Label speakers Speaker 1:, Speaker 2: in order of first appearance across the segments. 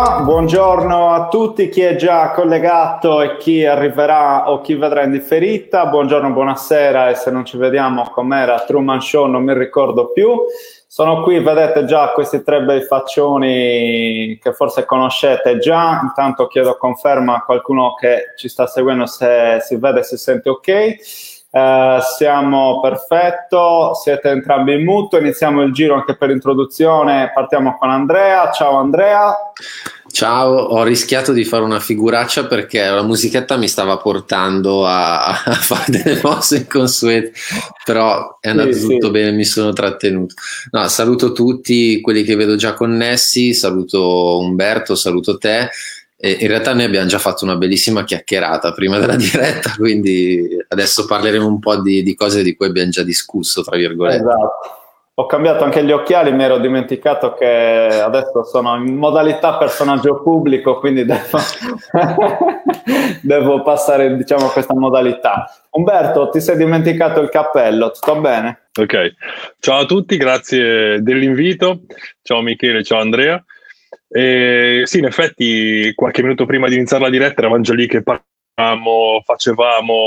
Speaker 1: Buongiorno a tutti, chi è già collegato e chi arriverà o chi vedrà in differita, buongiorno, buonasera e se non ci vediamo com'era Truman Show non mi ricordo più. Sono qui, vedete già questi tre bei faccioni che forse conoscete già, intanto chiedo conferma a qualcuno che ci sta seguendo se si vede e si sente ok. Uh, siamo perfetto, siete entrambi in muto, iniziamo il giro anche per l'introduzione, partiamo con Andrea, ciao Andrea.
Speaker 2: Ciao, ho rischiato di fare una figuraccia perché la musichetta mi stava portando a, a fare delle mosse inconsuete, però è andato sì, tutto sì. bene, mi sono trattenuto. No, saluto tutti quelli che vedo già connessi, saluto Umberto, saluto te e in realtà noi abbiamo già fatto una bellissima chiacchierata prima della diretta, quindi adesso parleremo un po' di, di cose di cui abbiamo già discusso, tra virgolette.
Speaker 1: Esatto. Ho cambiato anche gli occhiali, mi ero dimenticato che adesso sono in modalità personaggio pubblico, quindi devo, devo passare diciamo, a questa modalità. Umberto, ti sei dimenticato il cappello, tutto bene?
Speaker 3: Ok, ciao a tutti, grazie dell'invito. Ciao Michele, ciao Andrea. E sì, in effetti, qualche minuto prima di iniziare la diretta eravamo già lì che parlavamo, facevamo,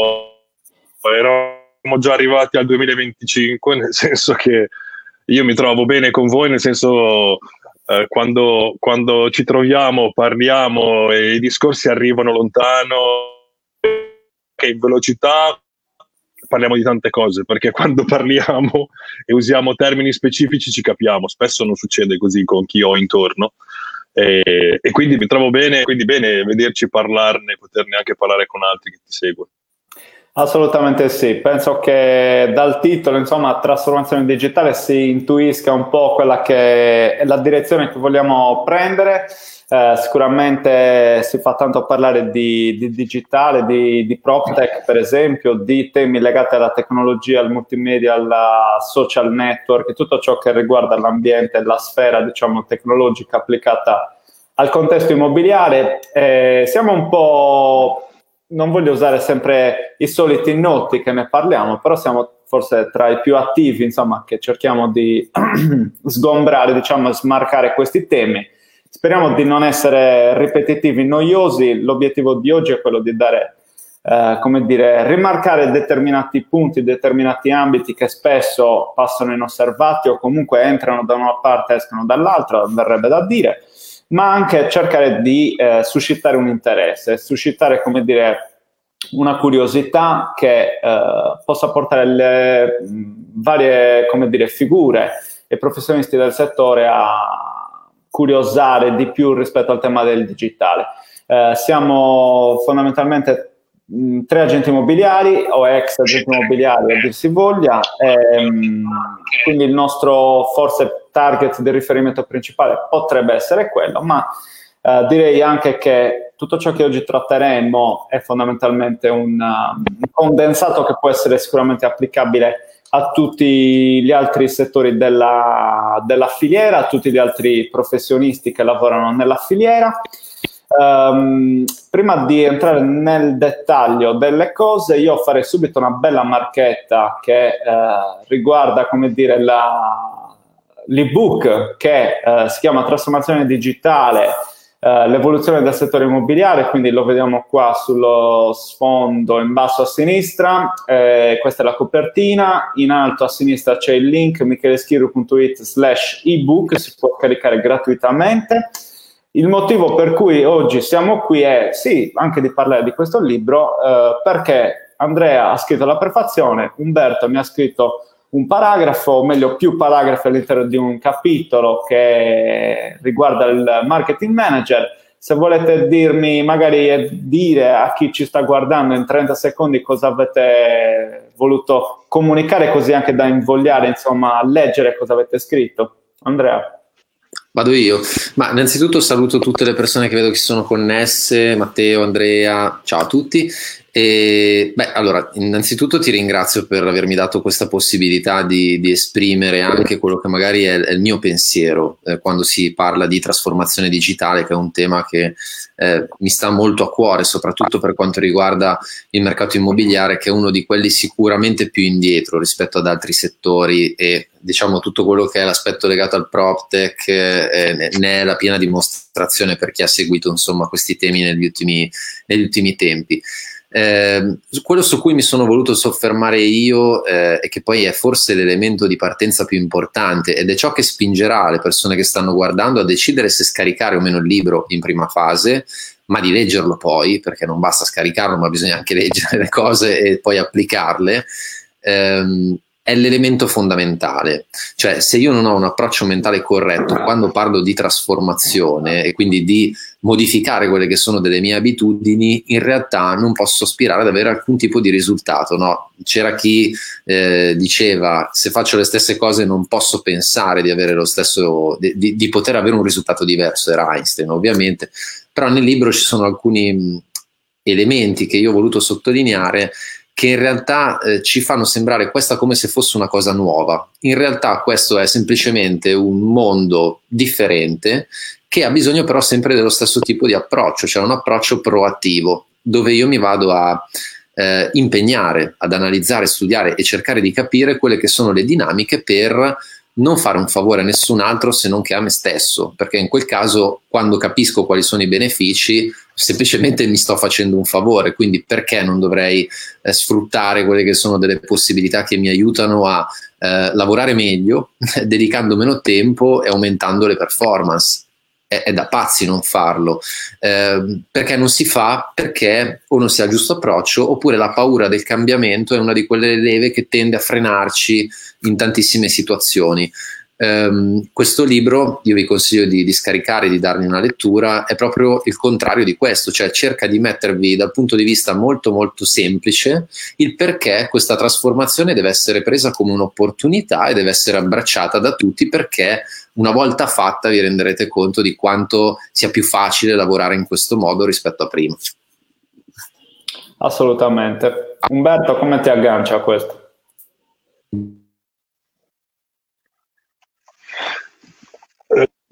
Speaker 3: eravamo già arrivati al 2025, nel senso che io mi trovo bene con voi, nel senso eh, quando, quando ci troviamo, parliamo e i discorsi arrivano lontano, che in velocità parliamo di tante cose, perché quando parliamo e usiamo termini specifici ci capiamo, spesso non succede così con chi ho intorno. E, e, quindi mi trovo bene, quindi bene vederci parlarne, poterne anche parlare con altri che ti seguono.
Speaker 1: Assolutamente sì, penso che dal titolo, insomma, trasformazione digitale si intuisca un po' quella che è la direzione che vogliamo prendere. Eh, sicuramente si fa tanto parlare di, di digitale, di, di PropTech per esempio, di temi legati alla tecnologia, al multimedia, alla social network, tutto ciò che riguarda l'ambiente, la sfera diciamo, tecnologica applicata al contesto immobiliare. Eh, siamo un po' non voglio usare sempre i soliti noti che ne parliamo, però siamo forse tra i più attivi, insomma, che cerchiamo di sgombrare, diciamo, smarcare questi temi. Speriamo di non essere ripetitivi, noiosi. L'obiettivo di oggi è quello di dare, eh, come dire, rimarcare determinati punti, determinati ambiti che spesso passano inosservati o comunque entrano da una parte e escono dall'altra, verrebbe da dire ma anche cercare di eh, suscitare un interesse, suscitare, come dire, una curiosità che eh, possa portare le varie, come dire, figure e professionisti del settore a curiosare di più rispetto al tema del digitale. Eh, siamo fondamentalmente mh, tre agenti immobiliari o ex agenti immobiliari a dir si voglia, ehm, quindi il nostro forse target di riferimento principale potrebbe essere quello, ma eh, direi anche che tutto ciò che oggi tratteremo è fondamentalmente un, uh, un condensato che può essere sicuramente applicabile a tutti gli altri settori della, della, filiera, a tutti gli altri professionisti che lavorano nella filiera. Um, prima di entrare nel dettaglio delle cose, io farei subito una bella marchetta che uh, riguarda, come dire, la, l'ebook che eh, si chiama Trasformazione digitale, eh, l'evoluzione del settore immobiliare, quindi lo vediamo qua sullo sfondo in basso a sinistra, eh, questa è la copertina, in alto a sinistra c'è il link micheleschiru.it slash ebook, si può caricare gratuitamente. Il motivo per cui oggi siamo qui è sì, anche di parlare di questo libro, eh, perché Andrea ha scritto la prefazione, Umberto mi ha scritto un paragrafo, o meglio più paragrafi all'interno di un capitolo che riguarda il marketing manager. Se volete dirmi, magari dire a chi ci sta guardando in 30 secondi cosa avete voluto comunicare, così anche da invogliare, insomma, a leggere cosa avete scritto. Andrea.
Speaker 2: Vado io. Ma innanzitutto saluto tutte le persone che vedo che si sono connesse, Matteo, Andrea, ciao a tutti. E, beh, allora, innanzitutto ti ringrazio per avermi dato questa possibilità di, di esprimere anche quello che magari è, è il mio pensiero eh, quando si parla di trasformazione digitale, che è un tema che eh, mi sta molto a cuore, soprattutto per quanto riguarda il mercato immobiliare, che è uno di quelli sicuramente più indietro rispetto ad altri settori e diciamo tutto quello che è l'aspetto legato al PropTech eh, ne è la piena dimostrazione per chi ha seguito insomma questi temi negli ultimi, negli ultimi tempi. Eh, quello su cui mi sono voluto soffermare io eh, e che poi è forse l'elemento di partenza più importante ed è ciò che spingerà le persone che stanno guardando a decidere se scaricare o meno il libro in prima fase, ma di leggerlo poi, perché non basta scaricarlo, ma bisogna anche leggere le cose e poi applicarle. Ehm, è l'elemento fondamentale. Cioè, se io non ho un approccio mentale corretto quando parlo di trasformazione e quindi di modificare quelle che sono delle mie abitudini, in realtà non posso aspirare ad avere alcun tipo di risultato. No? C'era chi eh, diceva: se faccio le stesse cose, non posso pensare di avere lo stesso, di, di, poter avere un risultato diverso. Era Einstein, ovviamente. Però nel libro ci sono alcuni elementi che io ho voluto sottolineare che in realtà eh, ci fanno sembrare questa come se fosse una cosa nuova. In realtà questo è semplicemente un mondo differente che ha bisogno però sempre dello stesso tipo di approccio, cioè un approccio proattivo, dove io mi vado a eh, impegnare, ad analizzare, studiare e cercare di capire quelle che sono le dinamiche per non fare un favore a nessun altro se non che a me stesso, perché in quel caso quando capisco quali sono i benefici, semplicemente mi sto facendo un favore, quindi perché non dovrei eh, sfruttare quelle che sono delle possibilità che mi aiutano a eh, lavorare meglio, dedicando meno tempo e aumentando le performance è, è da pazzi non farlo, eh, perché non si fa perché o non si ha il giusto approccio oppure la paura del cambiamento è una di quelle leve che tende a frenarci in tantissime situazioni. Um, questo libro, io vi consiglio di, di scaricare, di dargli una lettura, è proprio il contrario di questo, cioè cerca di mettervi dal punto di vista molto molto semplice il perché questa trasformazione deve essere presa come un'opportunità e deve essere abbracciata da tutti perché una volta fatta vi renderete conto di quanto sia più facile lavorare in questo modo rispetto a prima.
Speaker 1: Assolutamente. Umberto, come ti aggancia a questo?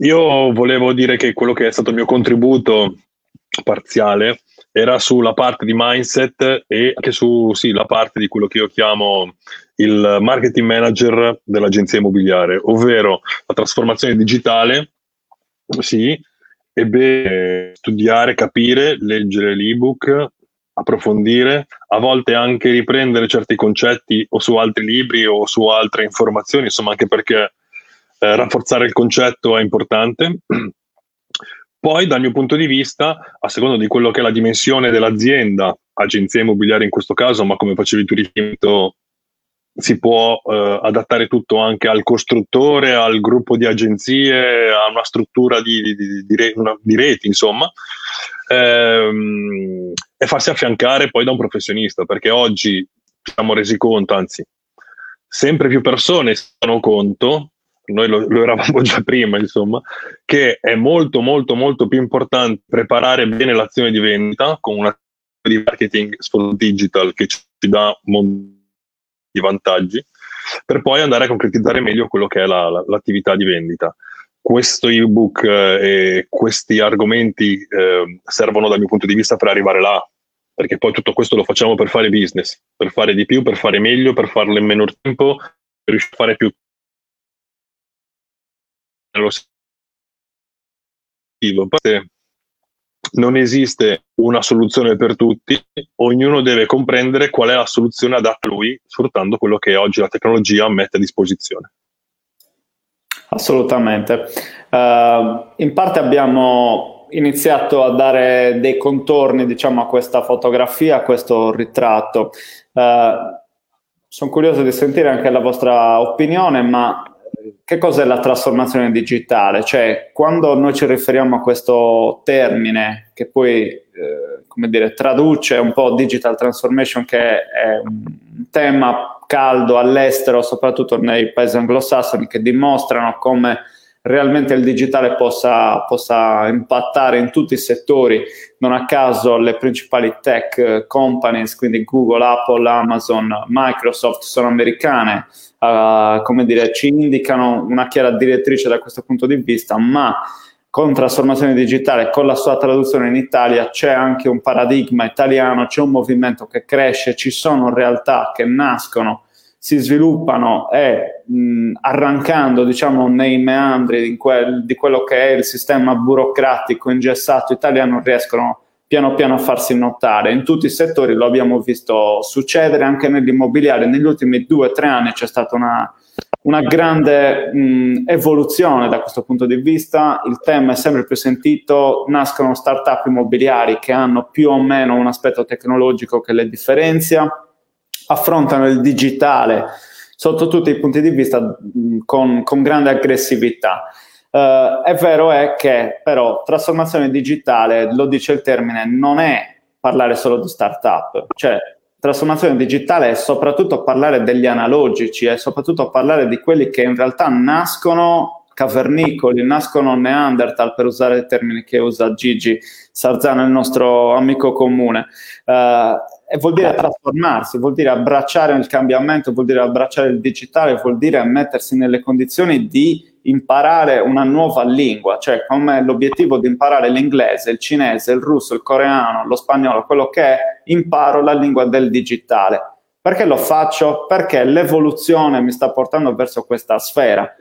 Speaker 3: Io volevo dire che quello che è stato il mio contributo parziale era sulla parte di mindset e anche su sì, parte di quello che io chiamo il marketing manager dell'agenzia immobiliare, ovvero la trasformazione digitale, sì, e beh, studiare, capire, leggere l'ebook, approfondire, a volte anche riprendere certi concetti o su altri libri o su altre informazioni, insomma anche perché eh, rafforzare il concetto è importante. Poi, dal mio punto di vista, a seconda di quello che è la dimensione dell'azienda, agenzia immobiliare in questo caso, ma come facevi tu riferimento, si può eh, adattare tutto anche al costruttore, al gruppo di agenzie, a una struttura di, di, di, di re, una, reti, insomma, ehm, e farsi affiancare poi da un professionista, perché oggi ci siamo resi conto, anzi, sempre più persone si danno conto noi lo, lo, eravamo già prima, insomma, che è molto, molto, molto più importante preparare bene l'azione di vendita con una di marketing digital che ci dà molti vantaggi, per poi andare a concretizzare meglio quello che è la, la, l'attività di vendita. Questo ebook eh, e questi argomenti eh, servono dal mio punto di vista per arrivare là, perché poi tutto questo lo facciamo per fare business, per fare di più, per fare meglio, per farlo in meno tempo, per riuscire a fare più nello non esiste una soluzione per tutti, ognuno deve comprendere qual è la soluzione adatta a lui, sfruttando quello che oggi la tecnologia mette a disposizione.
Speaker 1: Assolutamente. Uh, in parte abbiamo iniziato a dare dei contorni, diciamo, a questa fotografia, a questo ritratto. Uh, sono curioso di sentire anche la vostra opinione, ma che cos'è la trasformazione digitale? Cioè, quando noi ci riferiamo a questo termine che poi, eh, come dire, traduce un po' digital transformation, che è un tema caldo all'estero, soprattutto nei paesi anglosassoni, che dimostrano come realmente il digitale possa, possa impattare in tutti i settori. Non a caso le principali tech companies, quindi Google, Apple, Amazon, Microsoft, sono americane, uh, come dire, ci indicano una chiara direttrice da questo punto di vista, ma con trasformazione digitale, con la sua traduzione in Italia, c'è anche un paradigma italiano, c'è un movimento che cresce, ci sono realtà che nascono, si sviluppano e mh, arrancando diciamo, nei meandri di, quel, di quello che è il sistema burocratico ingessato italiano riescono piano piano a farsi notare. In tutti i settori lo abbiamo visto succedere, anche nell'immobiliare. Negli ultimi due o tre anni c'è stata una una grande mh, evoluzione da questo punto di vista, il tema è sempre più sentito, nascono start-up immobiliari che hanno più o meno un aspetto tecnologico che le differenzia, affrontano il digitale sotto tutti i punti di vista mh, con, con, grande aggressività. Uh, è vero è che però trasformazione digitale, lo dice il termine, non è parlare solo di start-up, cioè trasformazione digitale è soprattutto parlare degli analogici, è soprattutto parlare di quelli che in realtà nascono cavernicoli, nascono Neanderthal, per usare i termini che usa Gigi Sarzano, il nostro amico comune. Uh, e vuol dire trasformarsi, vuol dire abbracciare il cambiamento, vuol dire abbracciare il digitale, vuol dire mettersi nelle condizioni di imparare una nuova lingua, cioè come l'obiettivo di imparare l'inglese, il cinese, il russo, il coreano, lo spagnolo, quello che è, imparo la lingua del digitale. Perché lo faccio? Perché l'evoluzione mi sta portando verso questa sfera.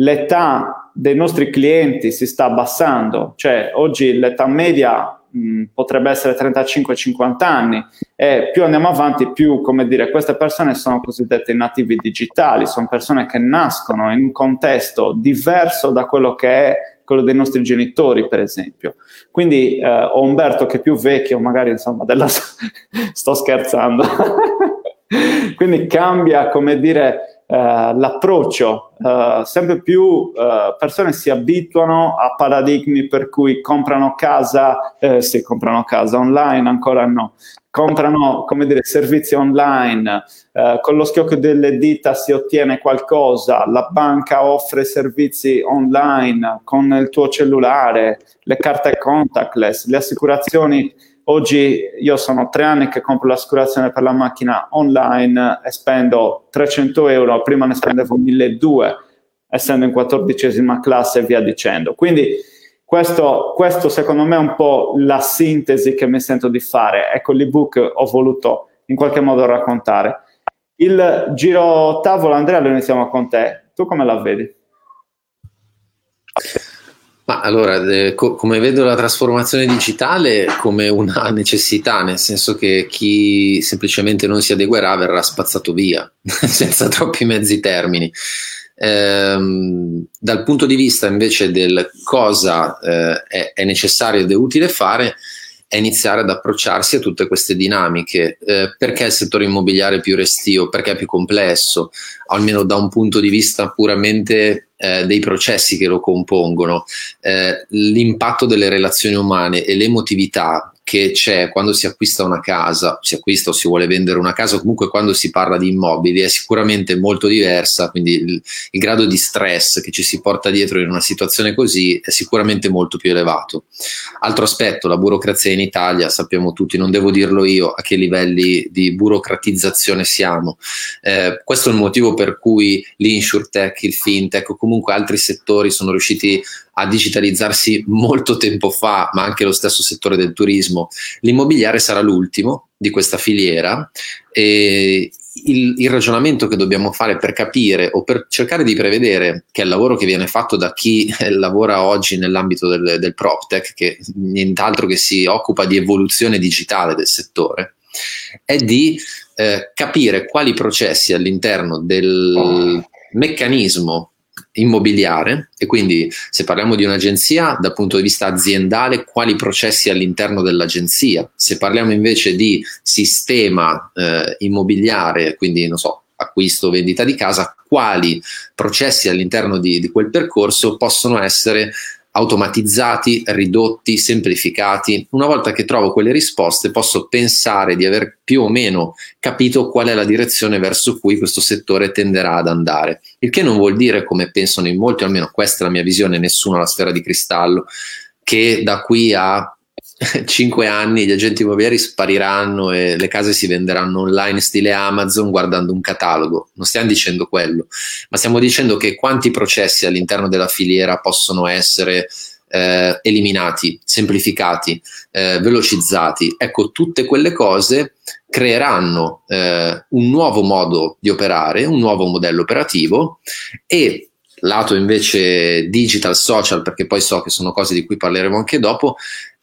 Speaker 1: L'età dei nostri clienti si sta abbassando, cioè oggi l'età media mh, potrebbe essere 35-50 anni e più andiamo avanti più, come dire, queste persone sono cosiddette nativi digitali, sono persone che nascono in un contesto diverso da quello che è quello dei nostri genitori, per esempio. Quindi eh, ho Umberto che è più vecchio, magari insomma, della... sto scherzando. Quindi cambia, come dire, l'approccio, uh, sempre più uh, persone si abituano a paradigmi per cui comprano casa, eh, sì, comprano casa online, ancora no, comprano come dire, servizi online, con lo schiocco delle dita si ottiene qualcosa, la banca offre servizi online con il tuo cellulare, le carte contactless, le assicurazioni Oggi io sono tre anni che compro l'assicurazione per la macchina online e spendo 300 euro, prima ne spendevo 1200 essendo in quattordicesima classe e via dicendo. Quindi questo, questo, secondo me è un po' la sintesi che mi sento di fare. Ecco l'ebook ho voluto in qualche modo raccontare. Il giro tavolo, Andrea, lo iniziamo con te. Tu come la vedi?
Speaker 2: Ma allora, eh, co- come vedo la trasformazione digitale come una necessità, nel senso che chi semplicemente non si adeguerà verrà spazzato via, senza troppi mezzi termini. Ehm, dal punto di vista invece del cosa eh, è, è, necessario ed è utile fare, è iniziare ad approcciarsi a tutte queste dinamiche. Eh, perché il settore immobiliare è più restio? Perché è più complesso? Almeno da un punto di vista puramente eh, dei processi che lo compongono. Eh, l'impatto delle relazioni umane e l'emotività che c'è quando si acquista una casa, si acquista o si vuole vendere una casa, comunque quando si parla di immobili, è sicuramente molto diversa, quindi il, il, grado di stress che ci si porta dietro in una situazione così è sicuramente molto più elevato. Altro aspetto, la burocrazia in Italia, sappiamo tutti, non devo dirlo io a che livelli di burocratizzazione siamo. Eh, questo è il motivo per cui l'insurtech, il fintech o comunque altri settori sono riusciti a digitalizzarsi molto tempo fa, ma anche lo stesso settore del turismo. L'immobiliare sarà l'ultimo di questa filiera e il, il, ragionamento che dobbiamo fare per capire o per cercare di prevedere che è il lavoro che viene fatto da chi lavora oggi nell'ambito del, del PropTech, che nient'altro che si occupa di evoluzione digitale del settore, è di eh, capire quali processi all'interno del meccanismo immobiliare. E quindi se parliamo di un'agenzia dal punto di vista aziendale quali processi all'interno dell'agenzia? Se parliamo invece di sistema eh, immobiliare quindi non so acquisto vendita di casa quali processi all'interno di, di quel percorso possono essere automatizzati, ridotti, semplificati. Una volta che trovo quelle risposte posso pensare di aver più o meno capito qual è la direzione verso cui questo settore tenderà ad andare. Il che non vuol dire, come pensano in molti, almeno questa è la mia visione, nessuno ha la sfera di cristallo, che da qui a cinque anni gli agenti immobiliari spariranno e le case si venderanno online stile Amazon guardando un catalogo. Non stiamo dicendo quello, ma stiamo dicendo che quanti processi all'interno della filiera possono essere eh, eliminati, semplificati, eh, velocizzati. Ecco, tutte quelle cose creeranno eh, un nuovo modo di operare, un nuovo modello operativo e lato invece digital, social, perché poi so che sono cose di cui parleremo anche dopo,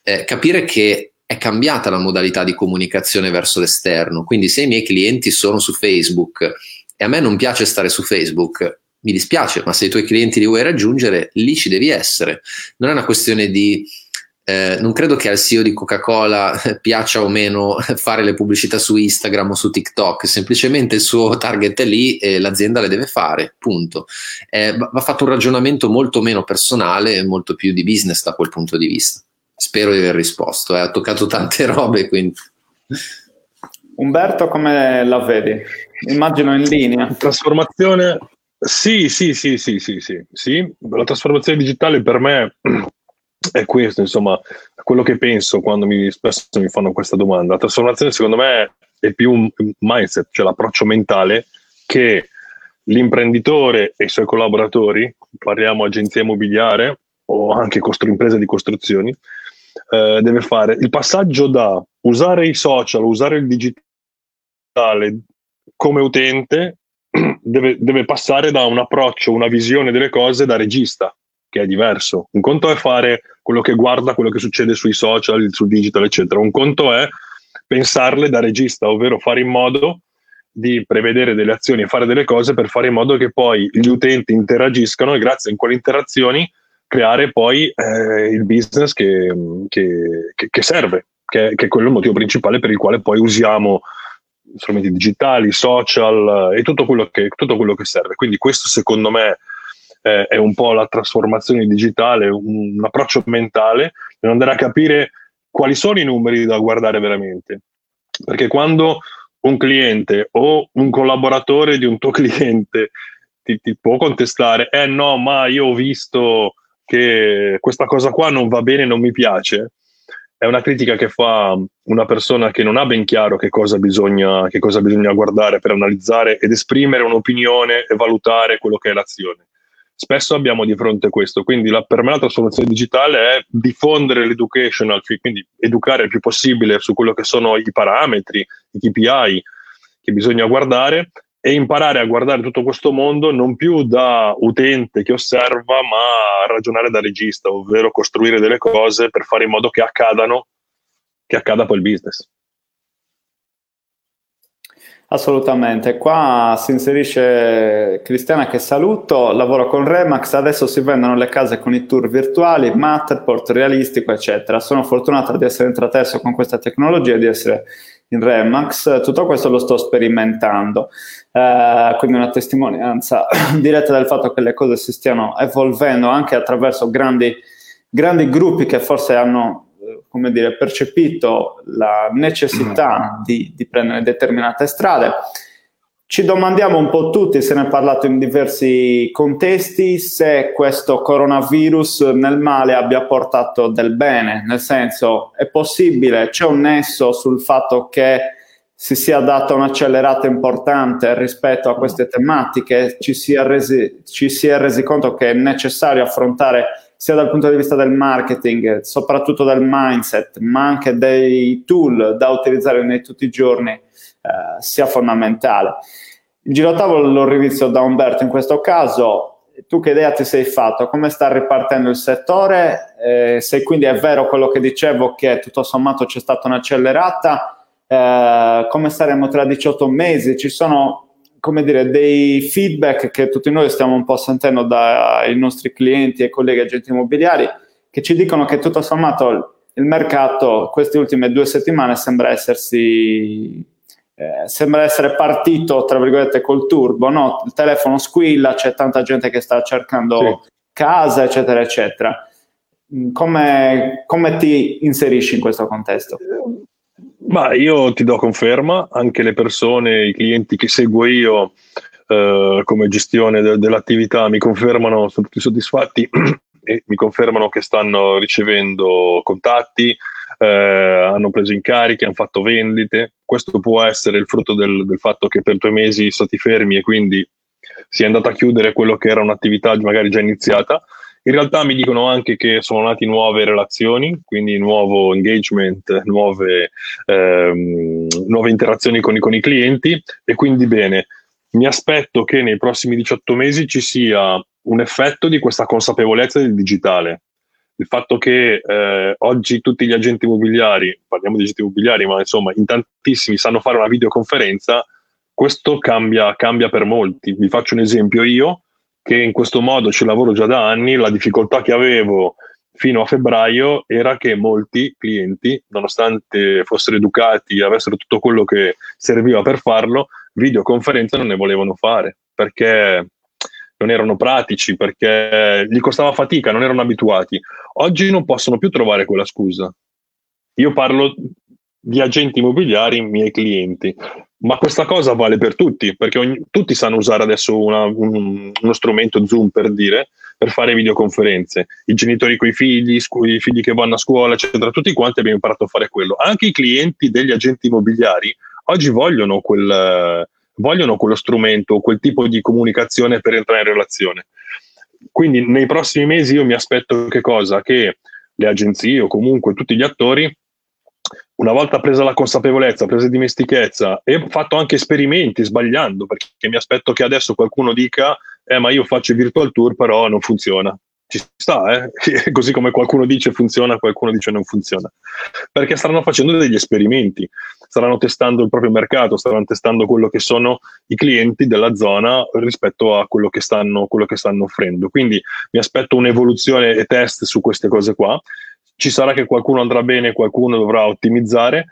Speaker 2: eh, capire che è cambiata la modalità di comunicazione verso l'esterno. Quindi se i miei clienti sono su Facebook e a me non piace stare su Facebook, mi dispiace, ma se i tuoi clienti li vuoi raggiungere, lì ci devi essere. Non è una questione di... Eh, non credo che al CEO di Coca-Cola piaccia o meno fare le pubblicità su Instagram o su TikTok, semplicemente il suo target è lì e l'azienda le deve fare, punto. Eh, va fatto un ragionamento molto meno personale e molto più di business da quel punto di vista. Spero di aver risposto, eh. ha toccato tante robe. Quindi.
Speaker 1: Umberto, come la vedi? Immagino in linea.
Speaker 3: Trasformazione, sì, sì, sì, sì, sì, sì, sì. La trasformazione digitale per me è questo, insomma, quello che penso quando mi, spesso mi fanno questa domanda. La trasformazione secondo me è più un mindset, cioè l'approccio mentale che l'imprenditore e i suoi collaboratori, parliamo agenzie immobiliare o anche costru- imprese di costruzioni, eh, deve fare il passaggio da usare i social, usare il digitale come utente, deve, deve passare da un approccio, una visione delle cose da regista, che è diverso. Un conto è fare quello che guarda quello che succede sui social, sul digital, eccetera. Un conto è pensarle da regista, ovvero fare in modo di prevedere delle azioni e fare delle cose per fare in modo che poi gli utenti interagiscano e grazie a quelle interazioni creare poi eh, il business che, che, che, che serve, che, è quello il motivo principale per il quale poi usiamo strumenti digitali, social e tutto quello che, tutto quello che serve. Quindi questo secondo me eh, è un po' la trasformazione digitale, un, un approccio mentale per andare a capire quali sono i numeri da guardare veramente. Perché quando un cliente o un collaboratore di un tuo cliente ti, ti può contestare, eh no, ma io ho visto che questa cosa qua non va bene, non mi piace, è una critica che fa una persona che non ha ben chiaro che cosa bisogna, che cosa bisogna guardare per analizzare ed esprimere un'opinione e valutare quello che è l'azione. Spesso abbiamo di fronte questo, quindi la, per me la trasformazione digitale è diffondere l'educational, quindi educare il più possibile su quello che sono i parametri, i KPI che bisogna guardare e imparare a guardare tutto questo mondo non più da utente che osserva, ma a ragionare da regista, ovvero costruire delle cose per fare in modo che accadano, che accada poi il business.
Speaker 1: Assolutamente, qua si inserisce Cristiana che saluto, lavoro con Remax, adesso si vendono le case con i tour virtuali, Matterport, realistico eccetera. Sono fortunata di essere entrata adesso con questa tecnologia e di essere in Remax, tutto questo lo sto sperimentando, eh, quindi una testimonianza diretta del fatto che le cose si stiano evolvendo anche attraverso grandi, grandi gruppi che forse hanno come dire, percepito la necessità mm. di, di prendere determinate strade. Ci domandiamo un po' tutti, se ne è parlato in diversi contesti, se questo coronavirus nel male abbia portato del bene, nel senso è possibile, c'è un nesso sul fatto che si sia data un'accelerata importante rispetto a queste tematiche, ci si è resi, ci si è resi conto che è necessario affrontare sia dal punto di vista del marketing, soprattutto del mindset, ma anche dei tool da utilizzare nei tutti i giorni, eh, sia fondamentale. Il giro tavolo lo rivizio da Umberto in questo caso. Tu che idea ti sei fatto? Come sta ripartendo il settore? Eh, se quindi è vero quello che dicevo che tutto sommato c'è stata un'accelerata, eh, come staremo tra 18 mesi? Ci sono come dire, dei feedback che tutti noi stiamo un po' sentendo dai nostri clienti e colleghi agenti immobiliari che ci dicono che tutto sommato il mercato queste ultime due settimane sembra essersi eh, sembra essere partito tra virgolette col turbo no? il telefono squilla c'è tanta gente che sta cercando sì. casa eccetera eccetera come, come ti inserisci in questo contesto?
Speaker 3: Ma io ti do conferma, anche le persone, i clienti che seguo io eh, come gestione de- dell'attività mi confermano, sono tutti soddisfatti e mi confermano che stanno ricevendo contatti, eh, hanno preso incarichi, hanno fatto vendite. Questo può essere il frutto del, del fatto che per due mesi stati fermi e quindi si è andato a chiudere quello che era un'attività magari già iniziata in realtà mi dicono anche che sono nati nuove relazioni, quindi nuovo engagement, nuove, ehm, nuove interazioni con, con i clienti e quindi bene, mi aspetto che nei prossimi 18 mesi ci sia un effetto di questa consapevolezza del digitale. Il fatto che eh, oggi tutti gli agenti immobiliari, parliamo di agenti immobiliari, ma insomma in tantissimi sanno fare una videoconferenza, questo cambia, cambia per molti. Vi faccio un esempio io, che in questo modo ci lavoro già da anni, la difficoltà che avevo fino a febbraio era che molti clienti, nonostante fossero educati e avessero tutto quello che serviva per farlo, videoconferenze non ne volevano fare perché non erano pratici, perché gli costava fatica, non erano abituati. Oggi non possono più trovare quella scusa. Io parlo di agenti immobiliari, miei clienti. Ma questa cosa vale per tutti, perché ogni, tutti sanno usare adesso una, un, uno strumento Zoom per dire, per fare videoconferenze. I genitori con i figli, scu- i figli che vanno a scuola, eccetera, tutti quanti abbiamo imparato a fare quello. Anche i clienti degli agenti immobiliari oggi vogliono, quel, vogliono quello strumento, quel tipo di comunicazione per entrare in relazione. Quindi nei prossimi mesi io mi aspetto che cosa? Che le agenzie o comunque tutti gli attori una volta presa la consapevolezza, presa dimestichezza e fatto anche esperimenti sbagliando, perché mi aspetto che adesso qualcuno dica, eh ma io faccio il virtual tour però non funziona. Ci sta, eh? così come qualcuno dice funziona, qualcuno dice non funziona. Perché staranno facendo degli esperimenti, staranno testando il proprio mercato, staranno testando quello che sono i clienti della zona rispetto a quello che stanno, quello che stanno offrendo. Quindi mi aspetto un'evoluzione e test su queste cose qua ci sarà che qualcuno andrà bene, qualcuno dovrà ottimizzare,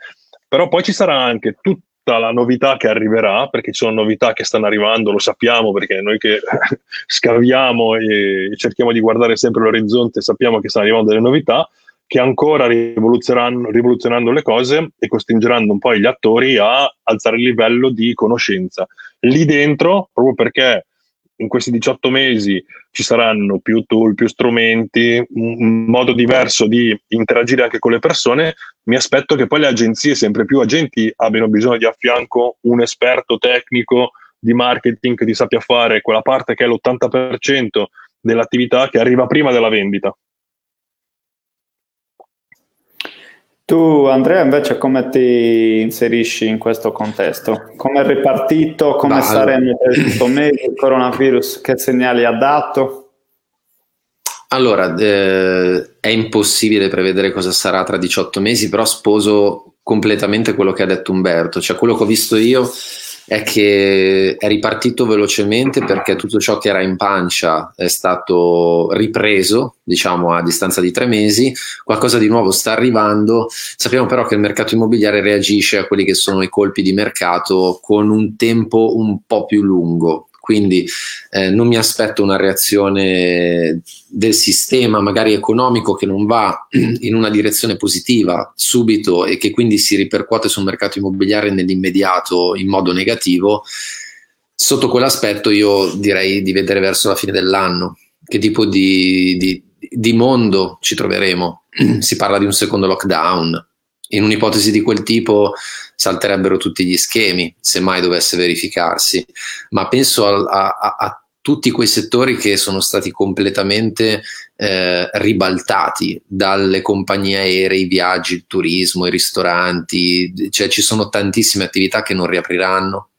Speaker 3: però poi ci sarà anche tutta la novità che arriverà, perché ci sono novità che stanno arrivando, lo sappiamo, perché noi che scaviamo e cerchiamo di guardare sempre l'orizzonte sappiamo che stanno arrivando delle novità che ancora rivoluzioneranno, rivoluzionando le cose e costringeranno un po' gli attori a alzare il livello di conoscenza. Lì dentro, proprio perché in questi 18 mesi ci saranno più tool, più strumenti, un, modo diverso di interagire anche con le persone, mi aspetto che poi le agenzie, sempre più agenti, abbiano bisogno di a fianco un esperto tecnico di marketing che ti sappia fare quella parte che è l'80% dell'attività che arriva prima della vendita.
Speaker 1: Tu Andrea invece come ti inserisci in questo contesto? Come è ripartito? Come Beh, saremo per questo mese? Il coronavirus che segnali ha dato?
Speaker 2: Allora, eh, è impossibile prevedere cosa sarà tra 18 mesi, però sposo completamente quello che ha detto Umberto, cioè quello che ho visto io è che è ripartito velocemente perché tutto ciò che era in pancia è stato ripreso, diciamo a distanza di tre mesi, qualcosa di nuovo sta arrivando, sappiamo però che il mercato immobiliare reagisce a quelli che sono i colpi di mercato con un tempo un po' più lungo, quindi eh, non mi aspetto una reazione del sistema, magari economico, che non va in una direzione positiva subito e che quindi si ripercuote sul mercato immobiliare nell'immediato in modo negativo. Sotto quell'aspetto io direi di vedere verso la fine dell'anno che tipo di, di, di mondo ci troveremo. si parla di un secondo lockdown, in un'ipotesi di quel tipo salterebbero tutti gli schemi, se mai dovesse verificarsi, ma penso a, a, a tutti quei settori che sono stati completamente eh, ribaltati dalle compagnie aeree, i viaggi, il turismo, i ristoranti, cioè ci sono tantissime attività che non riapriranno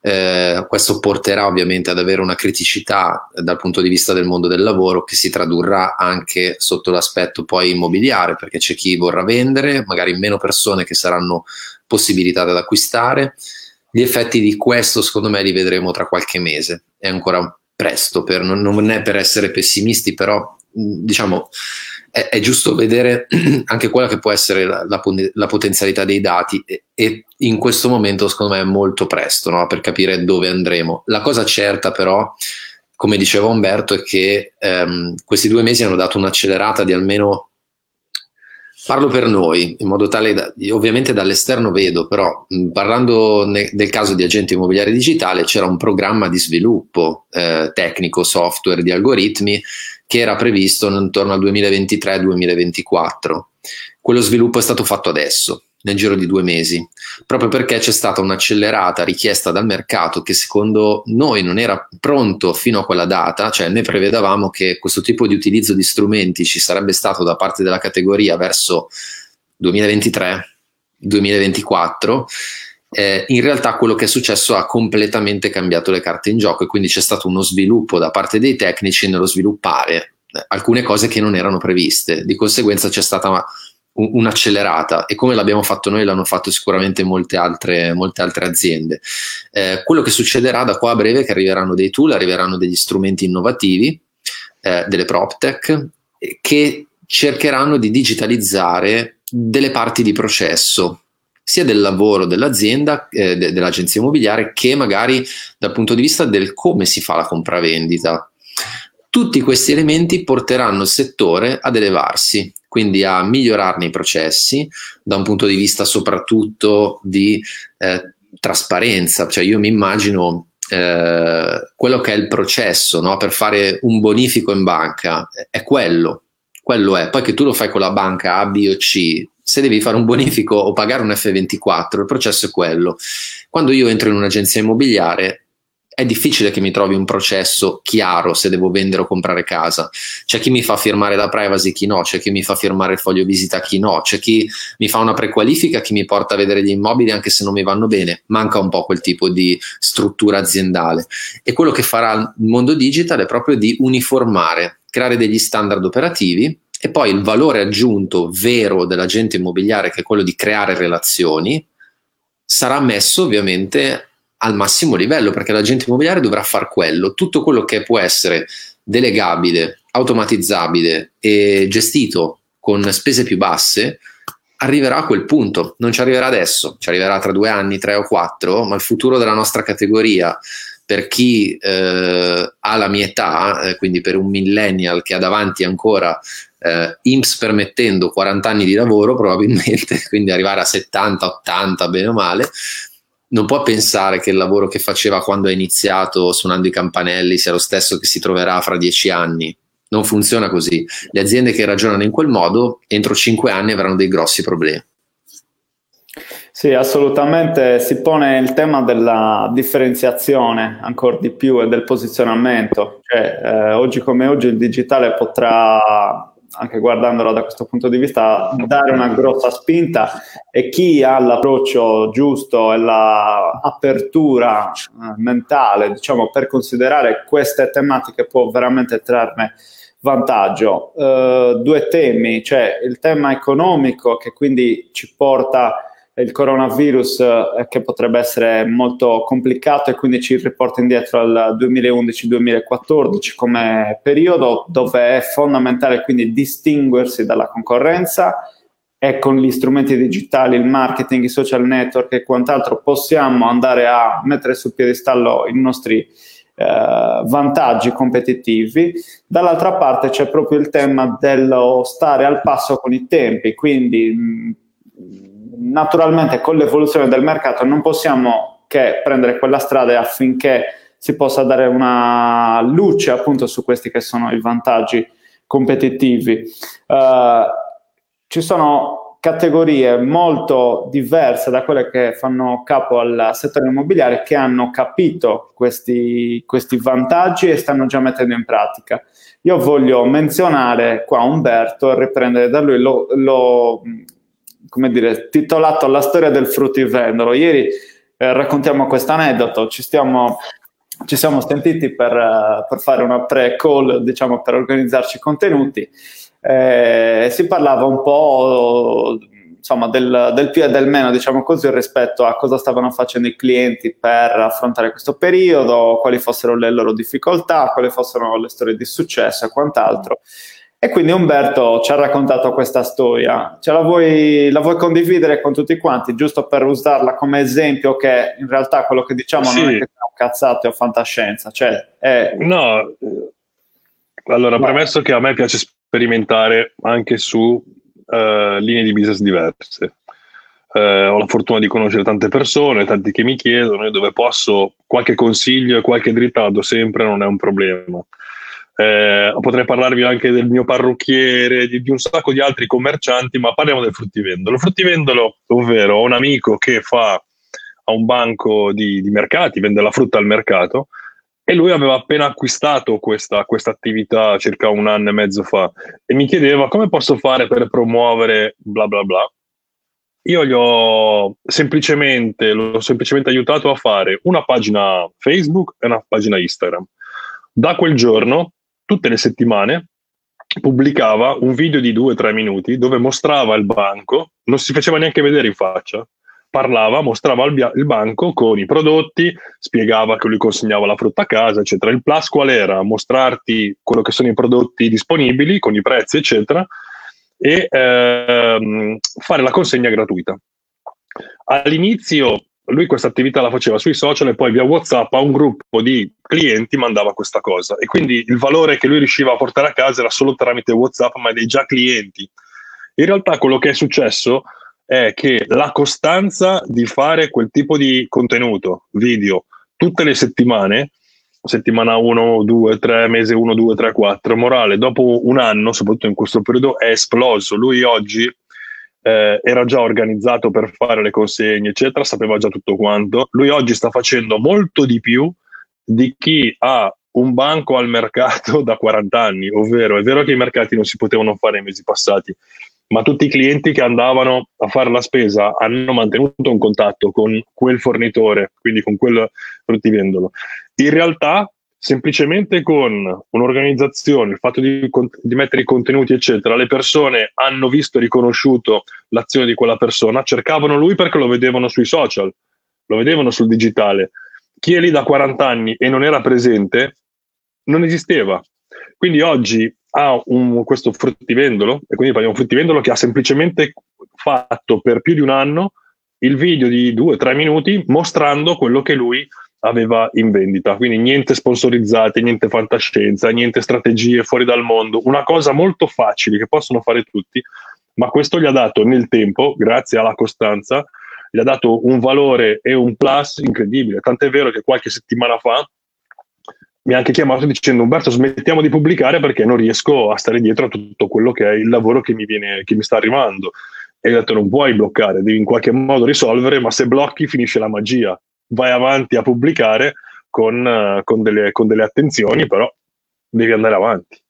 Speaker 2: eh, questo porterà ovviamente ad avere una criticità dal punto di vista del mondo del lavoro che si tradurrà anche sotto l'aspetto poi immobiliare, perché c'è chi vorrà vendere, magari meno persone che saranno possibilitate ad acquistare. Gli effetti di questo secondo me li vedremo tra qualche mese, è ancora presto, per, non, non è per essere pessimisti, però diciamo è, è, giusto vedere anche quella che può essere la, la, la potenzialità dei dati e, e, in questo momento secondo me è molto presto no? per capire dove andremo. La cosa certa però come diceva Umberto, è che ehm, questi due mesi hanno dato un'accelerata di almeno, parlo per noi, in modo tale, da, ovviamente dall'esterno vedo, però mh, parlando ne, del caso di agente immobiliare digitale c'era un programma di sviluppo eh, tecnico, software, di algoritmi che era previsto intorno al 2023-2024. Quello sviluppo è stato fatto adesso nel giro di due mesi, proprio perché c'è stata un'accelerata richiesta dal mercato che secondo noi non era pronto fino a quella data, cioè noi prevedevamo che questo tipo di utilizzo di strumenti ci sarebbe stato da parte della categoria verso 2023-2024. Eh, in realtà quello che è successo ha completamente cambiato le carte in gioco e quindi c'è stato uno sviluppo da parte dei tecnici nello sviluppare eh, alcune cose che non erano previste. Di conseguenza c'è stata un'accelerata e come l'abbiamo fatto noi l'hanno fatto sicuramente molte altre, molte altre aziende. Eh, quello che succederà da qua a breve è che arriveranno dei tool, arriveranno degli strumenti innovativi, eh, delle PropTech, che cercheranno di digitalizzare delle parti di processo sia del lavoro dell'azienda, eh, de- dell'agenzia immobiliare, che magari dal punto di vista del come si fa la compravendita. Tutti questi elementi porteranno il settore ad elevarsi quindi a migliorarne i processi da un punto di vista soprattutto di eh, trasparenza, cioè io mi immagino eh, quello che è il processo no? per fare un bonifico in banca, è quello, quello è, poi che tu lo fai con la banca A, B o C, se devi fare un bonifico o pagare un F24, il processo è quello. Quando io entro in un'agenzia immobiliare, è difficile che mi trovi un processo chiaro se devo vendere o comprare casa. C'è chi mi fa firmare la privacy, chi no, c'è chi mi fa firmare il foglio visita, chi no, c'è chi mi fa una prequalifica, chi mi porta a vedere gli immobili anche se non mi vanno bene. Manca un po' quel tipo di struttura aziendale. E quello che farà il mondo digital è proprio di uniformare, creare degli standard operativi e poi il valore aggiunto vero dell'agente immobiliare, che è quello di creare relazioni, sarà messo ovviamente al massimo livello, perché l'agente immobiliare dovrà fare quello, tutto quello che può essere delegabile, automatizzabile e gestito con spese più basse, arriverà a quel punto, non ci arriverà adesso, ci arriverà tra due anni, tre o quattro, ma il futuro della nostra categoria per chi eh, ha la mia età, eh, quindi per un millennial che ha davanti ancora eh, IMSS permettendo 40 anni di lavoro probabilmente, quindi arrivare a 70, 80 bene o male, non può pensare che il lavoro che faceva quando ha iniziato suonando i campanelli sia lo stesso che si troverà fra dieci anni. Non funziona così. Le aziende che ragionano in quel modo entro cinque anni avranno dei grossi problemi.
Speaker 1: Sì, assolutamente si pone il tema della differenziazione ancora di più e del posizionamento. Cioè, eh, oggi come oggi il digitale potrà anche guardandola da questo punto di vista, dare una grossa spinta e chi ha l'approccio giusto e l'apertura eh, mentale, diciamo, per considerare queste tematiche può veramente trarne vantaggio. Uh, due temi, cioè il tema economico che quindi ci porta il coronavirus eh, che potrebbe essere molto complicato e quindi ci riporta indietro al 2011-2014 come periodo dove è fondamentale quindi distinguersi dalla concorrenza e con gli strumenti digitali, il marketing, i social network e quant'altro possiamo andare a mettere sul piedistallo i nostri eh, vantaggi competitivi. Dall'altra parte c'è proprio il tema dello stare al passo con i tempi, quindi mh, naturalmente con l'evoluzione del mercato non possiamo che prendere quella strada affinché si possa dare una luce appunto su questi che sono i vantaggi competitivi. Uh, ci sono categorie molto diverse da quelle che fanno capo al settore immobiliare che hanno capito questi, questi vantaggi e stanno già mettendo in pratica. Io voglio menzionare qua Umberto e riprendere da lui, lo, lo come dire, titolato La storia del fruttivendolo. Ieri eh, raccontiamo questo aneddoto, ci, ci siamo sentiti per, uh, per, fare una pre-call, diciamo, per organizzarci contenuti. Eh, si parlava un po' insomma, del, del, più e del meno, diciamo così, rispetto a cosa stavano facendo i clienti per affrontare questo periodo, quali fossero le loro difficoltà, quali fossero le storie di successo e quant'altro. E quindi Umberto ci ha raccontato questa storia. Ce la vuoi, la vuoi condividere con tutti quanti, giusto per usarla come esempio che in realtà quello che diciamo sì. non è che siamo cazzate o fantascienza. Cioè, è...
Speaker 3: No, allora, premesso che a me piace sperimentare anche su uh, linee di business diverse. Uh, ho la fortuna di conoscere tante persone, tanti che mi chiedono e dove posso qualche consiglio e qualche dritta do sempre, non è un problema. Eh, potrei parlarvi anche del mio parrucchiere, di, di, un sacco di altri commercianti, ma parliamo del fruttivendolo. Fruttivendolo, ovvero ho un amico che fa a un banco di, di mercati, vende la frutta al mercato, e lui aveva appena acquistato questa, questa, attività circa un anno e mezzo fa e mi chiedeva come posso fare per promuovere bla bla bla. Io gli ho semplicemente, l'ho semplicemente aiutato a fare una pagina Facebook e una pagina Instagram. Da quel giorno, tutte le settimane, pubblicava un video di due o tre minuti dove mostrava il banco, non si faceva neanche vedere in faccia, parlava, mostrava il, bia- il, banco con i prodotti, spiegava che lui consegnava la frutta a casa, eccetera. Il plus qual era? Mostrarti quello che sono i prodotti disponibili con i prezzi, eccetera, e ehm, fare la consegna gratuita. All'inizio lui questa attività la faceva sui social e poi via WhatsApp a un gruppo di clienti mandava questa cosa e quindi il valore che lui riusciva a portare a casa era solo tramite WhatsApp ma dei già clienti. In realtà quello che è successo è che la costanza di fare quel tipo di contenuto, video, tutte le settimane, settimana 1, 2, 3, mese 1, 2, 3, 4, morale, dopo un anno, soprattutto in questo periodo, è esploso. Lui oggi eh, era già organizzato per fare le consegne, eccetera, sapeva già tutto quanto. Lui oggi sta facendo molto di più di chi ha un banco al mercato da 40 anni, ovvero è vero che i mercati non si potevano fare nei mesi passati, ma tutti i clienti che andavano a fare la spesa hanno mantenuto un contatto con quel fornitore, quindi con quel fruttivendolo. In realtà, semplicemente con un'organizzazione, il fatto di, di, mettere i contenuti, eccetera, le persone hanno visto e riconosciuto l'azione di quella persona, cercavano lui perché lo vedevano sui social, lo vedevano sul digitale. Chi è lì da 40 anni e non era presente, non esisteva. Quindi oggi ha un, questo fruttivendolo, e quindi parliamo di un fruttivendolo che ha semplicemente fatto per più di un anno il video di due o tre minuti mostrando quello che lui aveva in vendita. Quindi niente sponsorizzate, niente fantascienza, niente strategie fuori dal mondo, una cosa molto facile che possono fare tutti, ma questo gli ha dato nel tempo, grazie alla costanza, gli ha dato un valore e un plus incredibile. Tant'è vero che qualche settimana fa mi ha anche chiamato dicendo Umberto smettiamo di pubblicare perché non riesco a stare dietro a tutto quello che è il lavoro che mi, viene, che mi sta arrivando. E ho detto non puoi bloccare, devi in qualche modo risolvere, ma se blocchi finisce la magia. Vai avanti a pubblicare con, uh, con, delle, con delle, attenzioni, però devi andare avanti.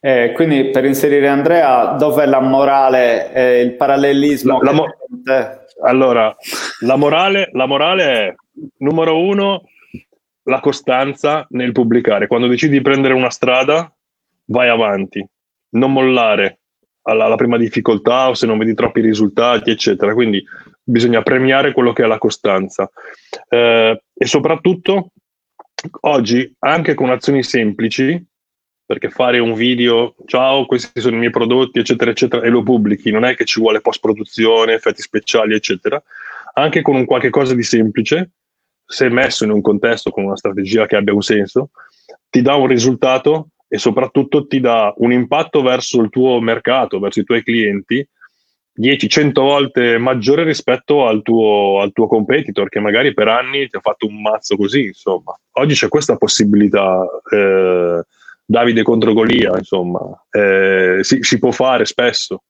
Speaker 1: Eh, quindi per inserire Andrea, dov'è la morale e il parallelismo?
Speaker 3: La, la mo- allora, la morale, la morale è numero uno la costanza nel pubblicare. Quando decidi di prendere una strada, vai avanti, non mollare alla, alla, prima difficoltà o se non vedi troppi risultati, eccetera. Quindi bisogna premiare quello che è la costanza. Eh, e soprattutto oggi, anche con azioni semplici, perché fare un video, ciao, questi sono i miei prodotti, eccetera, eccetera, e lo pubblichi, non è che ci vuole post-produzione, effetti speciali, eccetera. Anche con un qualche cosa di semplice, se messo in un contesto con una strategia che abbia un senso, ti dà un risultato e soprattutto ti dà un impatto verso il tuo mercato, verso i tuoi clienti, 10-100 volte maggiore rispetto al tuo, al tuo, competitor che magari per anni ti ha fatto un mazzo così. Insomma, oggi c'è questa possibilità. Eh, Davide contro Golia, insomma, eh, si, si può fare spesso.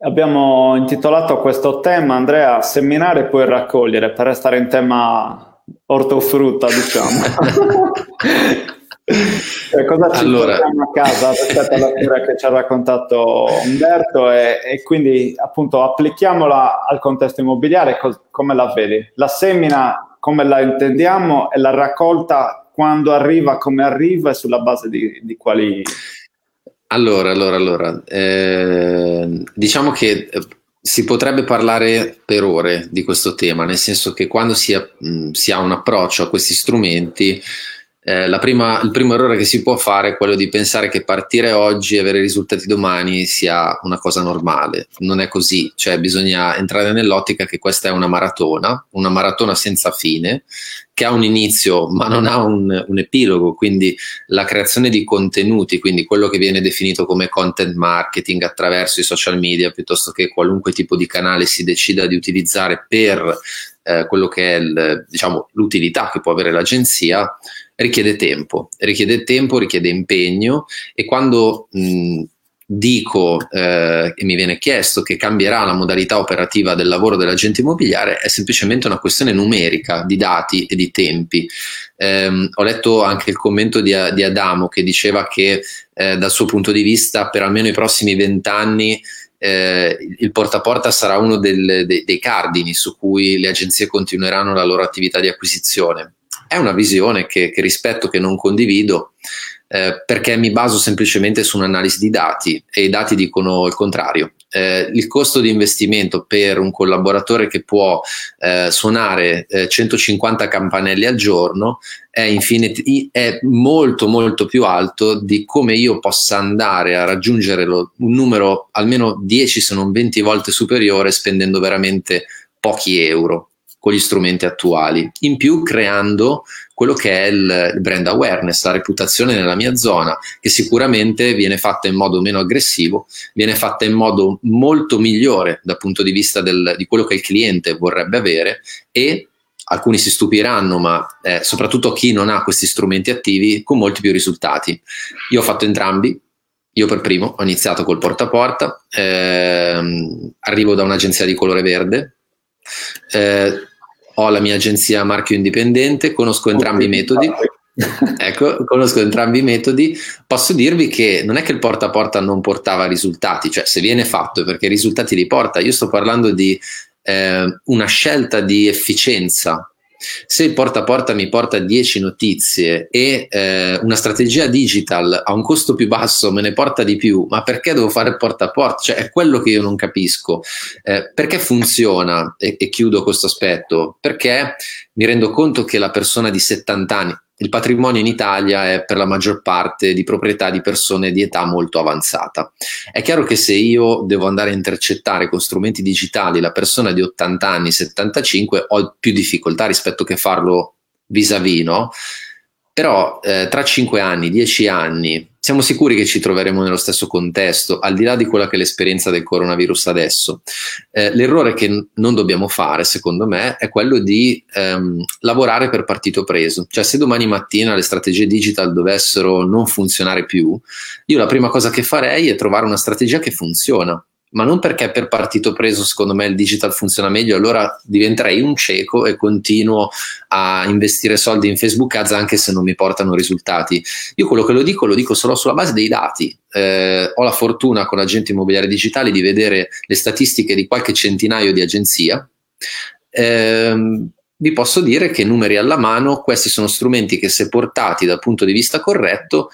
Speaker 1: Abbiamo intitolato questo tema, Andrea, seminare e poi raccogliere, per restare in tema ortofrutta, diciamo. cioè, cosa ci allora... a casa rispetto alla storia che ci ha raccontato Umberto e, e quindi appunto applichiamola al contesto immobiliare, co- come la vedi? La semina come la intendiamo e la raccolta quando arriva, come arriva e sulla base di, di quali
Speaker 2: allora, allora, allora, eh, diciamo che eh, si potrebbe parlare per ore di questo tema, nel senso che quando si ha, mh, si ha un approccio a questi strumenti eh, prima, il primo errore che si può fare è quello di pensare che partire oggi e avere risultati domani sia una cosa normale. Non è così, cioè bisogna entrare nell'ottica che questa è una maratona, una maratona senza fine, che ha un inizio ma non ha un, un epilogo, quindi la creazione di contenuti, quindi quello che viene definito come content marketing attraverso i social media piuttosto che qualunque tipo di canale si decida di utilizzare per eh, quello che è il, diciamo, l'utilità che può avere l'agenzia, richiede tempo, richiede tempo, richiede impegno e quando mh, dico eh, e mi viene chiesto che cambierà la modalità operativa del lavoro dell'agente immobiliare è semplicemente una questione numerica di dati e di tempi. Eh, ho letto anche il commento di, di Adamo che diceva che eh, dal suo punto di vista per almeno i prossimi vent'anni eh, il porta a porta sarà uno del, de, dei cardini su cui le agenzie continueranno la loro attività di acquisizione. È una visione che, che rispetto, che non condivido, eh, perché mi baso semplicemente su un'analisi di dati e i dati dicono il contrario. Eh, il costo di investimento per un collaboratore che può eh, suonare 150 eh, campanelli al giorno è, infinit- è, molto molto più alto di come io possa andare a raggiungere lo, un numero almeno 10 se non 20 volte superiore spendendo veramente pochi euro con gli strumenti attuali. In più creando quello che è il brand awareness, la reputazione nella mia zona, che sicuramente viene fatta in modo meno aggressivo, viene fatta in modo molto migliore dal punto di vista del, di quello che il cliente vorrebbe avere e alcuni si stupiranno, ma eh, soprattutto chi non ha questi strumenti attivi, con molti più risultati. Io ho fatto entrambi, io per primo ho iniziato col porta a porta, ehm, arrivo da un'agenzia di colore verde, eh, ho la mia agenzia marchio indipendente, conosco entrambi i metodi. ecco, conosco entrambi i metodi. Posso dirvi che non è che il porta a porta non portava risultati, cioè se viene fatto perché i risultati li porta. Io sto parlando di eh, una scelta di efficienza se il porta a porta mi porta 10 notizie e eh, una strategia digital a un costo più basso me ne porta di più, ma perché devo fare porta a porta? Cioè, è quello che io non capisco. Eh, perché funziona? E, e chiudo questo aspetto. Perché mi rendo conto che la persona di 70 anni, il patrimonio in Italia è per la maggior parte di proprietà di persone di età molto avanzata. È chiaro che se io devo andare a intercettare con strumenti digitali la persona di 80 anni, 75, ho più difficoltà rispetto che farlo vis-à-vis, no? Però eh, tra 5 anni, 10 anni, siamo sicuri che ci troveremo nello stesso contesto, al di là di quella che è l'esperienza del coronavirus adesso. Eh, l'errore che n- non dobbiamo fare, secondo me, è quello di ehm, lavorare per partito preso. Cioè, se domani mattina le strategie digital dovessero non funzionare più, io la prima cosa che farei è trovare una strategia che funziona ma non perché per partito preso secondo me il digital funziona meglio, allora diventerei un cieco e continuo a investire soldi in Facebook Ads anche se non mi portano risultati. Io quello che lo dico lo dico solo sulla base dei dati. Eh, ho la fortuna con agenti immobiliari digitali di vedere le statistiche di qualche centinaio di agenzie. Eh, vi posso dire che numeri alla mano, questi sono strumenti che se portati dal punto di vista corretto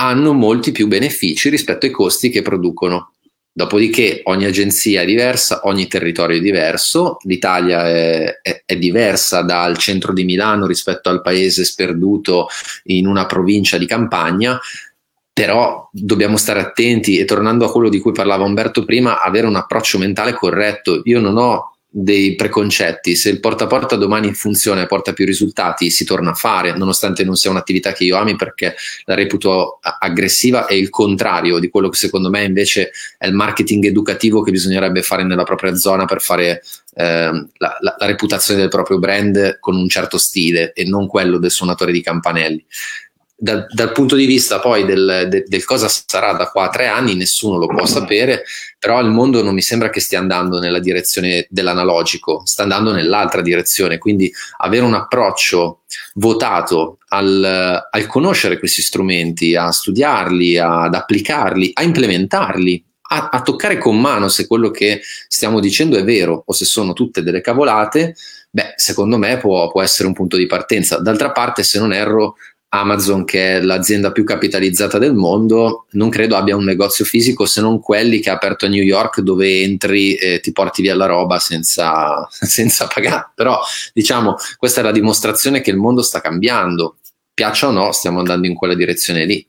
Speaker 2: hanno molti più benefici rispetto ai costi che producono. Dopodiché ogni agenzia è diversa, ogni territorio è diverso, l'Italia è, è, è, diversa dal centro di Milano rispetto al paese sperduto in una provincia di campagna, però dobbiamo stare attenti e tornando a quello di cui parlava Umberto prima, avere un approccio mentale corretto. Io non ho dei preconcetti. Se il porta a porta domani funziona e porta più risultati, si torna a fare, nonostante non sia un'attività che io ami perché la reputo aggressiva e il contrario di quello che secondo me invece è il marketing educativo che bisognerebbe fare nella propria zona per fare eh, la, la, la reputazione del proprio brand con un certo stile e non quello del suonatore di campanelli dal, dal, punto di vista poi del, de, del, cosa sarà da qua a tre anni, nessuno lo può sapere, però il mondo non mi sembra che stia andando nella direzione dell'analogico, sta andando nell'altra direzione, quindi avere un approccio votato al, al conoscere questi strumenti, a studiarli, ad applicarli, a implementarli, a, a toccare con mano se quello che stiamo dicendo è vero o se sono tutte delle cavolate, beh, secondo me può, può essere un punto di partenza. D'altra parte, se non erro, Amazon, che è l'azienda più capitalizzata del mondo, non credo abbia un negozio fisico se non quelli che ha aperto a New York dove entri e ti porti via la roba senza, senza pagare. Però diciamo, questa è la dimostrazione che il mondo sta cambiando piaccia o no, stiamo andando in quella direzione lì.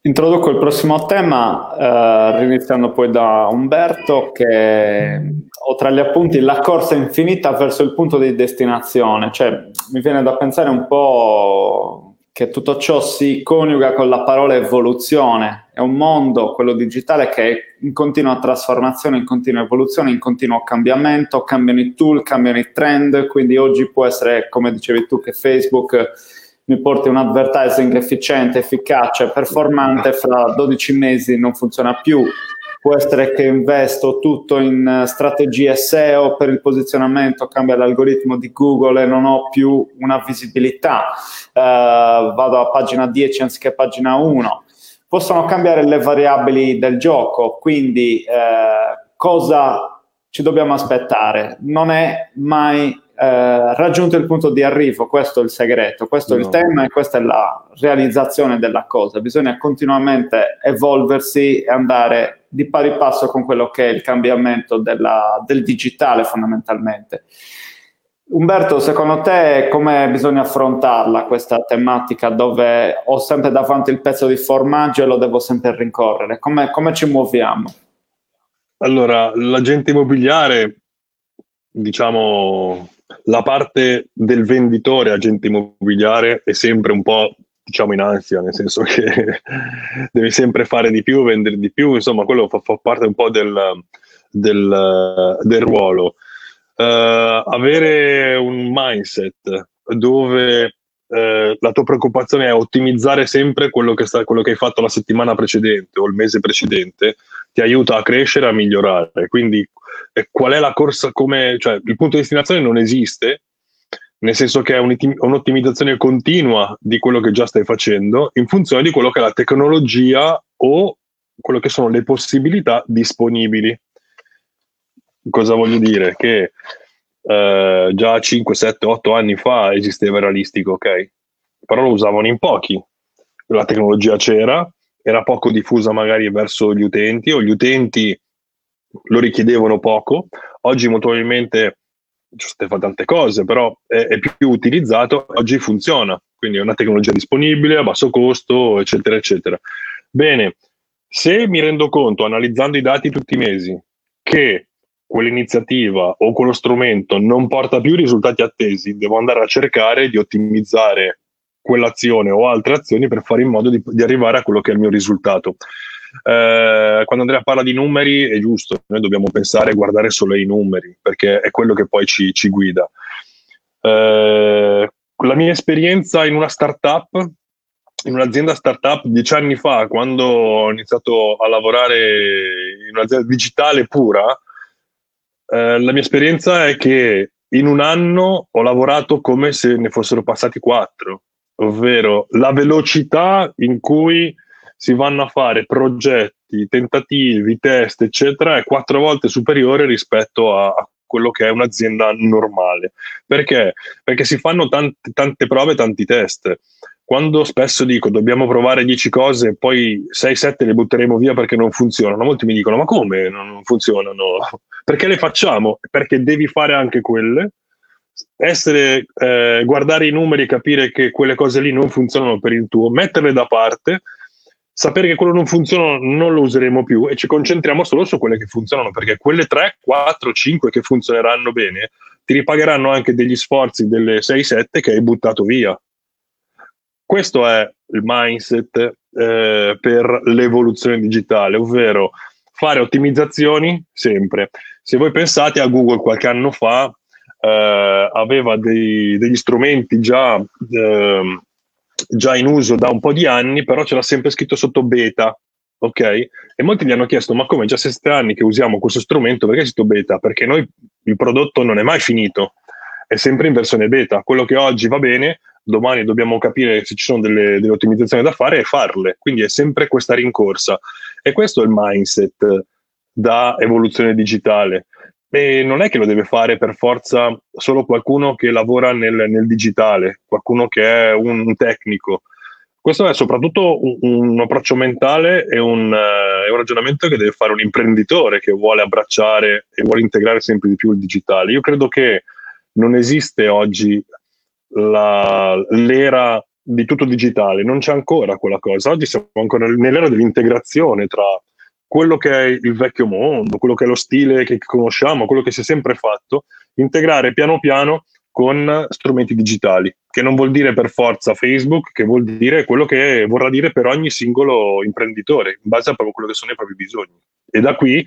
Speaker 1: Introduco il prossimo tema, eh, iniziando poi da Umberto, che ho tra gli appunti la corsa infinita verso il punto di destinazione, cioè mi viene da pensare un po' che tutto ciò si coniuga con la parola evoluzione, è un mondo, quello digitale, che è in continua trasformazione, in continua evoluzione, in continuo cambiamento, cambiano i tool, cambiano i trend, quindi oggi può essere, come dicevi tu, che Facebook mi porti un advertising efficiente, efficace, performante, fra 12 mesi non funziona più. Può essere che investo tutto in strategie SEO per il posizionamento, cambia l'algoritmo di Google e non ho più una visibilità. Uh, vado a pagina 10 anziché pagina 1. Possono cambiare le variabili del gioco, quindi uh, cosa ci dobbiamo aspettare? Non è mai eh, raggiunto il punto di arrivo, questo è il segreto, questo no. è il tema e questa è la realizzazione della cosa. Bisogna continuamente evolversi e andare di pari passo con quello che è il cambiamento della, del digitale fondamentalmente. Umberto, secondo te come bisogna affrontarla questa tematica dove ho sempre davanti il pezzo di formaggio e lo devo sempre rincorrere? Come, come ci muoviamo?
Speaker 3: Allora, l'agente immobiliare, diciamo, la parte del venditore, agente immobiliare, è sempre un po' diciamo in ansia, nel senso che devi sempre fare di più, vendere di più, insomma, quello fa, fa parte un po' del, del, del ruolo. Uh, avere un mindset dove uh, la tua preoccupazione è ottimizzare sempre quello che, sta, quello che hai fatto la settimana precedente o il mese precedente, ti aiuta a crescere, a migliorare. Quindi qual è la corsa come, cioè il punto di destinazione non esiste, nel senso che è un'ottimizzazione continua di quello che già stai facendo in funzione di quello che è la tecnologia o quello che sono le possibilità disponibili. Cosa voglio dire? Che eh, già 5, 7, 8 anni fa esisteva realistico, ok? Però lo usavano in pochi. La tecnologia c'era, era poco diffusa magari verso gli utenti o gli utenti lo richiedevano poco, oggi molto probabilmente giusto fa tante cose, però è, è, più utilizzato, oggi funziona, quindi è una tecnologia disponibile a basso costo, eccetera, eccetera. Bene, se mi rendo conto, analizzando i dati tutti i mesi, che quell'iniziativa o quello strumento non porta più i risultati attesi, devo andare a cercare di ottimizzare quell'azione o altre azioni per fare in modo di, di arrivare a quello che è il mio risultato. Eh, quando Andrea parla di numeri è giusto, noi dobbiamo pensare e guardare solo ai numeri perché è quello che poi ci, ci guida. Eh, la mia esperienza in una startup, in un'azienda startup dieci anni fa, quando ho iniziato a lavorare in un'azienda digitale pura, eh, la mia esperienza è che in un anno ho lavorato come se ne fossero passati quattro, ovvero la velocità in cui si vanno a fare progetti, tentativi, test, eccetera, è quattro volte superiore rispetto a, quello che è un'azienda normale. Perché? Perché si fanno tante, tante prove, tanti test. Quando spesso dico dobbiamo provare 10 cose, poi 6-7 le butteremo via perché non funzionano, molti mi dicono ma come non funzionano? Perché le facciamo? Perché devi fare anche quelle, essere, eh, guardare i numeri e capire che quelle cose lì non funzionano per il tuo, metterle da parte sapere che quello non funziona non lo useremo più e ci concentriamo solo su quelle che funzionano, perché quelle 3, 4, 5 che funzioneranno bene ti ripagheranno anche degli sforzi delle 6-7 che hai buttato via. Questo è il mindset eh, per l'evoluzione digitale, ovvero fare ottimizzazioni sempre. Se voi pensate a Google qualche anno fa, eh, aveva dei, degli strumenti già eh, già in uso da un po' di anni, però c'era sempre scritto sotto beta. Ok? E molti gli hanno chiesto: ma come già sette anni che usiamo questo strumento, perché è scritto beta? Perché noi il prodotto non è mai finito, è sempre in versione beta. Quello che oggi va bene, domani dobbiamo capire se ci sono delle, delle ottimizzazioni da fare e farle. Quindi è sempre questa rincorsa. E questo è il mindset da evoluzione digitale. E non è che lo deve fare per forza solo qualcuno che lavora nel, nel digitale, qualcuno che è un tecnico. Questo è soprattutto un, un approccio mentale e un, uh, un, ragionamento che deve fare un imprenditore che vuole abbracciare e vuole integrare sempre di più il digitale. Io credo che non esiste oggi la, l'era di tutto digitale, non c'è ancora quella cosa. Oggi siamo ancora nell'era dell'integrazione tra quello che è il vecchio mondo, quello che è lo stile che conosciamo, quello che si è sempre fatto, integrare piano piano con strumenti digitali, che non vuol dire per forza Facebook, che vuol dire quello che vorrà dire per ogni singolo imprenditore, in base a proprio quello che sono i propri bisogni. E da qui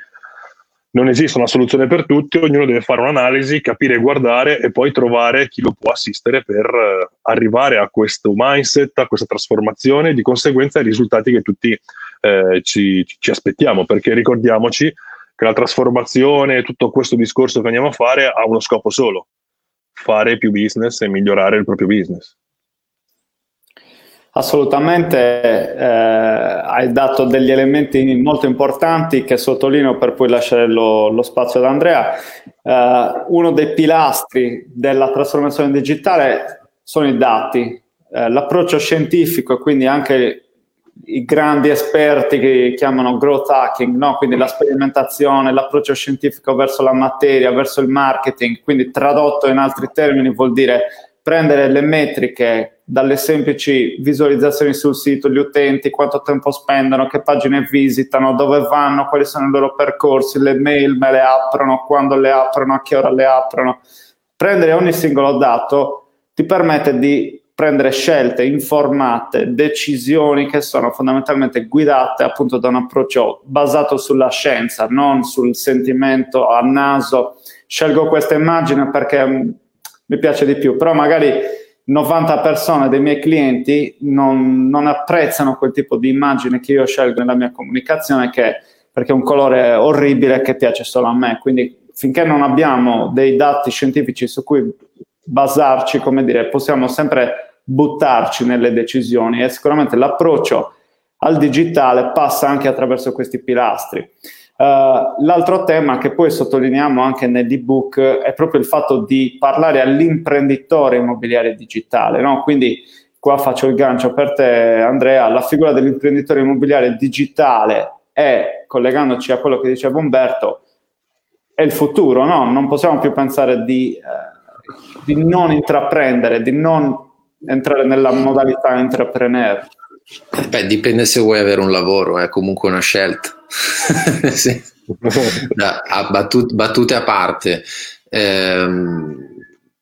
Speaker 3: non esiste una soluzione per tutti, ognuno deve fare un'analisi, capire, guardare e poi trovare chi lo può assistere per eh, arrivare a questo mindset, a questa trasformazione e di conseguenza ai risultati che tutti eh, ci, ci aspettiamo, perché ricordiamoci che la trasformazione, tutto questo discorso che andiamo a fare ha uno scopo solo, fare più business e migliorare il proprio business.
Speaker 1: Assolutamente, eh, hai dato degli elementi molto importanti che sottolineo per poi lasciare lo, lo spazio ad Andrea. Eh, uno dei pilastri della trasformazione digitale sono i dati, eh, l'approccio scientifico e quindi anche i grandi esperti che chiamano growth hacking, no? quindi la sperimentazione, l'approccio scientifico verso la materia, verso il marketing, quindi tradotto in altri termini vuol dire prendere le metriche dalle semplici visualizzazioni sul sito, gli utenti, quanto tempo spendono, che pagine visitano, dove vanno, quali sono i loro percorsi, le mail me le aprono, quando le aprono, a che ora le aprono. Prendere ogni singolo dato ti permette di prendere scelte informate, decisioni che sono fondamentalmente guidate appunto da un approccio basato sulla scienza, non sul sentimento a naso. Scelgo questa immagine perché mi piace di più, però magari 90 persone dei miei clienti non, non, apprezzano quel tipo di immagine che io scelgo nella mia comunicazione che, perché è un colore orribile che piace solo a me. Quindi finché non abbiamo dei dati scientifici su cui basarci, come dire, possiamo sempre buttarci nelle decisioni e sicuramente l'approccio al digitale passa anche attraverso questi pilastri. Uh, l'altro tema che poi sottolineiamo anche nell'ebook è proprio il fatto di parlare all'imprenditore immobiliare digitale, no? quindi qua faccio il gancio per te Andrea, la figura dell'imprenditore immobiliare digitale è, collegandoci a quello che diceva Umberto, è il futuro, no? non possiamo più pensare di, uh, di non intraprendere, di non entrare nella modalità
Speaker 2: Beh, dipende se vuoi avere un lavoro, è comunque una scelta. sì. da, a battute, battute a parte, ehm,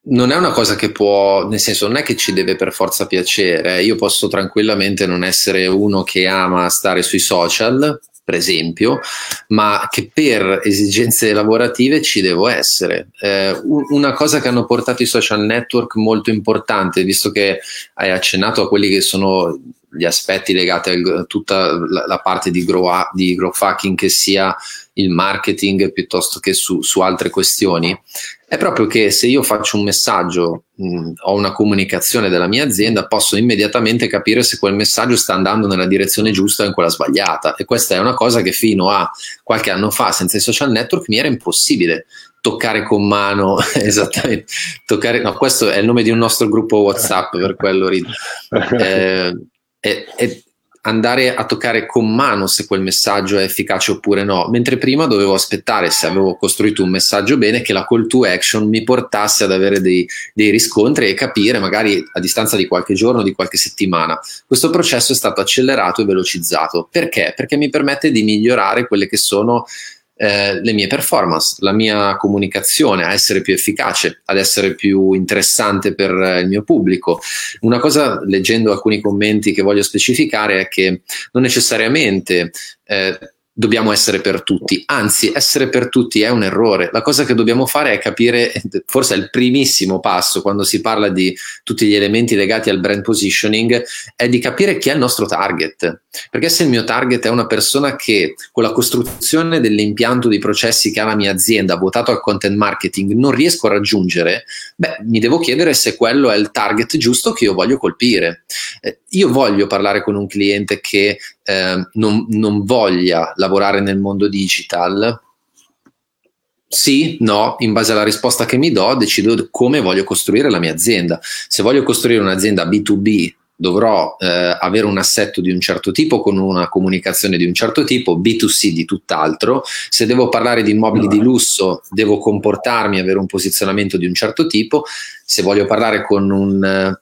Speaker 2: non è una cosa che può, nel senso, non è che ci deve per forza piacere. Io posso tranquillamente non essere uno che ama stare sui social, per esempio, ma che per esigenze lavorative ci devo essere. Eh, una cosa che hanno portato i social network molto importante, visto che hai accennato a quelli che sono gli aspetti legati a tutta la, la parte di grow, di grow hacking che sia il marketing piuttosto che su, su, altre questioni è proprio che se io faccio un messaggio mh, ho una comunicazione della mia azienda posso immediatamente capire se quel messaggio sta andando nella direzione giusta o in quella sbagliata. E questa è una cosa che fino a qualche anno fa senza i social network mi era impossibile toccare con mano esattamente toccare, no, questo è il nome di un nostro gruppo whatsapp per quello rido eh, è, è, andare a toccare con mano se quel messaggio è efficace oppure no, mentre prima dovevo aspettare, se avevo costruito un messaggio bene, che la call to action mi portasse ad avere dei, dei riscontri e capire magari a distanza di qualche giorno, di qualche settimana. Questo processo è stato accelerato e velocizzato. Perché? Perché mi permette di migliorare quelle che sono eh, le mie performance, la mia comunicazione, a essere più efficace, ad essere più interessante per eh, il mio pubblico. Una cosa, leggendo alcuni commenti che voglio specificare, è che non necessariamente eh, dobbiamo essere per tutti, anzi essere per tutti è un errore. La cosa che dobbiamo fare è capire, forse è il primissimo passo quando si parla di tutti gli elementi legati al brand positioning, è di capire chi è il nostro target. Perché se il mio target è una persona che con la costruzione dell'impianto di processi che ha la mia azienda, votato al content marketing, non riesco a raggiungere, beh, mi devo chiedere se quello è il target giusto che io voglio colpire. Eh, io voglio parlare con un cliente che eh, non, non voglia lavorare nel mondo digital, sì, no, in base alla risposta che mi do decido come voglio costruire la mia azienda. Se voglio costruire un'azienda B2B dovrò eh, avere un assetto di un certo tipo con una comunicazione di un certo tipo, B2C di tutt'altro. Se devo parlare di immobili di lusso, devo comportarmi, avere un posizionamento di un certo tipo. Se voglio parlare con, un,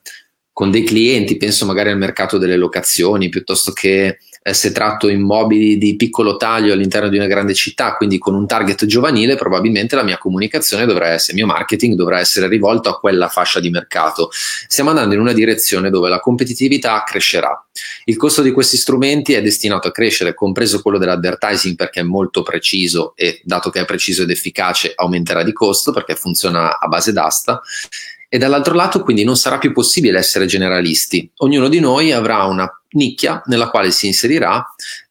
Speaker 2: con dei clienti, penso magari al mercato delle locazioni piuttosto che eh, se tratto immobili di piccolo taglio all'interno di una grande città, quindi con un target giovanile, probabilmente la mia comunicazione dovrà essere, il mio marketing dovrà essere rivolto a quella fascia di mercato. Stiamo andando in una direzione dove la competitività crescerà. Il costo di questi strumenti è destinato a crescere, compreso quello dell'advertising perché è molto preciso e dato che è preciso ed efficace aumenterà di costo perché funziona a base d'asta e dall'altro lato quindi non sarà più possibile essere generalisti. Ognuno di noi avrà una nicchia nella quale si inserirà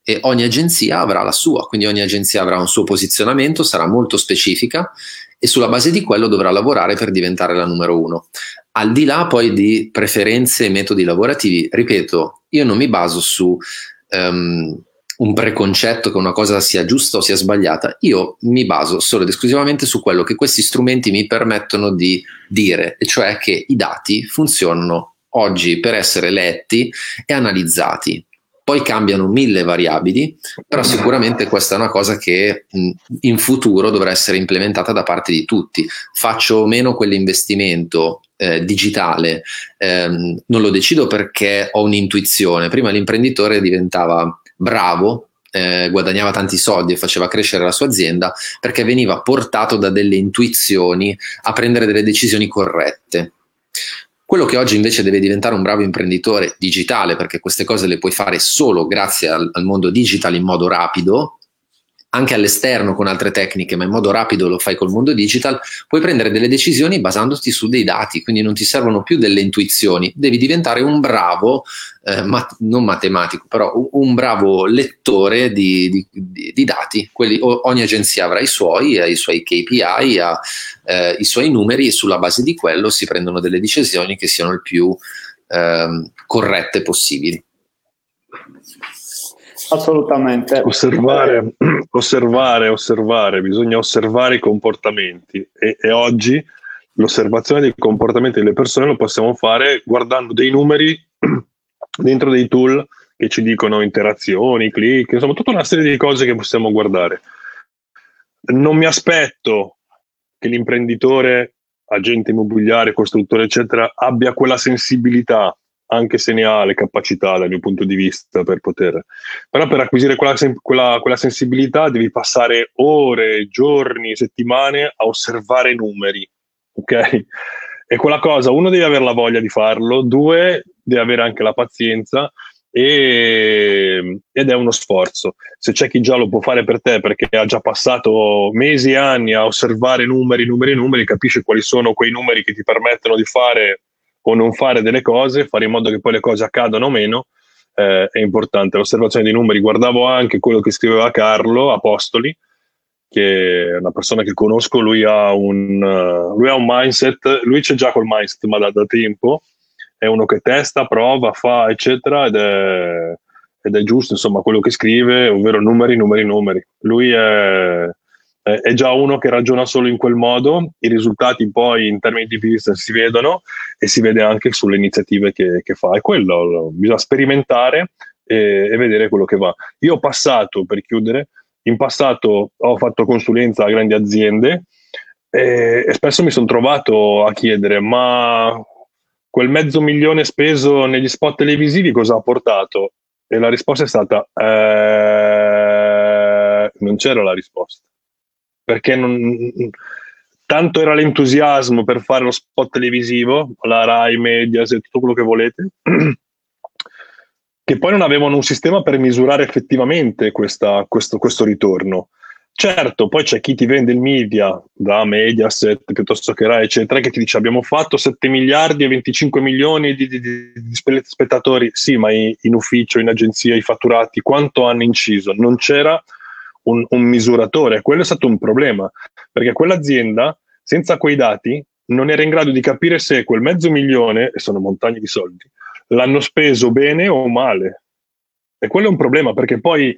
Speaker 2: e ogni agenzia avrà la sua, quindi ogni agenzia avrà un suo posizionamento, sarà molto specifica e sulla base di quello dovrà lavorare per diventare la numero uno. Al di là poi di preferenze e metodi lavorativi, ripeto, io non mi baso su um, un preconcetto che una cosa sia giusta o sia sbagliata, io mi baso solo ed esclusivamente su quello che questi strumenti mi permettono di dire, e cioè che i dati funzionano oggi per essere letti e analizzati. Poi cambiano mille variabili, però sicuramente questa è una cosa che in futuro dovrà essere implementata da parte di tutti. Faccio o meno quell'investimento eh, digitale, ehm, non lo decido perché ho un'intuizione. Prima l'imprenditore diventava bravo, eh, guadagnava tanti soldi e faceva crescere la sua azienda perché veniva portato da delle intuizioni a prendere delle decisioni corrette. Quello che oggi invece deve diventare un bravo imprenditore digitale, perché queste cose le puoi fare solo grazie al, al mondo digital in modo rapido, anche all'esterno con altre tecniche, ma in modo rapido lo fai col mondo digital, puoi prendere delle decisioni basandoti su dei dati, quindi non ti servono più delle intuizioni, devi diventare un bravo, eh, mat- non matematico, però un, bravo lettore di, di, di, di dati. Quelli, ogni agenzia avrà i suoi, ha i suoi KPI, ha eh, i suoi numeri e sulla base di quello si prendono delle decisioni che siano il più eh, corrette possibili.
Speaker 1: Assolutamente.
Speaker 3: Osservare, osservare, osservare, bisogna osservare i comportamenti e, e, oggi l'osservazione dei comportamenti delle persone lo possiamo fare guardando dei numeri dentro dei tool che ci dicono interazioni, click, insomma tutta una serie di cose che possiamo guardare. Non mi aspetto che l'imprenditore, agente immobiliare, costruttore, eccetera, abbia quella sensibilità anche se ne ha le capacità dal mio punto di vista per poter. Però per acquisire quella, quella, quella sensibilità devi passare ore, giorni, settimane a osservare numeri, ok? E quella cosa, uno deve avere la voglia di farlo, due deve avere anche la pazienza e, ed è uno sforzo. Se c'è chi già lo può fare per te perché ha già passato mesi e anni a osservare numeri, numeri, numeri, capisce quali sono quei numeri che ti permettono di fare o non fare delle cose, fare in modo che poi le cose accadano meno, eh, è importante. L'osservazione dei numeri, guardavo anche quello che scriveva Carlo Apostoli, che è una persona che conosco, lui ha un, uh, lui ha un mindset, lui c'è già col mindset, ma da, da, tempo, è uno che testa, prova, fa, eccetera, ed è, ed è giusto, insomma, quello che scrive, ovvero numeri, numeri, numeri. Lui è eh, è già uno che ragiona solo in quel modo, i risultati poi in termini di business si vedono e si vede anche sulle iniziative che, che fa. È quello, bisogna sperimentare e, e, vedere quello che va. Io ho passato, per chiudere, in passato ho fatto consulenza a grandi aziende e, e spesso mi sono trovato a chiedere ma quel mezzo milione speso negli spot televisivi cosa ha portato? E la risposta è stata eh, non c'era la risposta perché non, tanto era l'entusiasmo per fare lo spot televisivo, la Rai, Mediaset, tutto quello che volete, che poi non avevano un sistema per misurare effettivamente questa, questo, questo, ritorno. Certo, poi c'è chi ti vende il media da Mediaset piuttosto che Rai, eccetera, che ti dice abbiamo fatto 7 miliardi e 25 milioni di, di, di, di spettatori. Sì, ma in, in ufficio, in agenzia, i fatturati, quanto hanno inciso? Non c'era un, un misuratore. Quello è stato un problema, perché quell'azienda, senza quei dati, non era in grado di capire se quel mezzo milione, e sono montagne di soldi, l'hanno speso bene o male. E quello è un problema, perché poi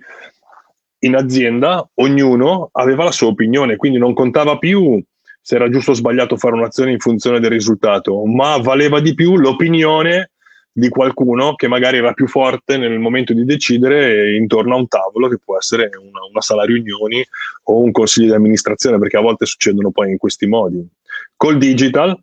Speaker 3: in azienda ognuno aveva la sua opinione, quindi non contava più se era giusto o sbagliato fare un'azione in funzione del risultato, ma valeva di più l'opinione di qualcuno che magari era più forte nel momento di decidere intorno a un tavolo che può essere una, una sala riunioni o un consiglio di amministrazione, perché a volte succedono poi in questi modi. Col digital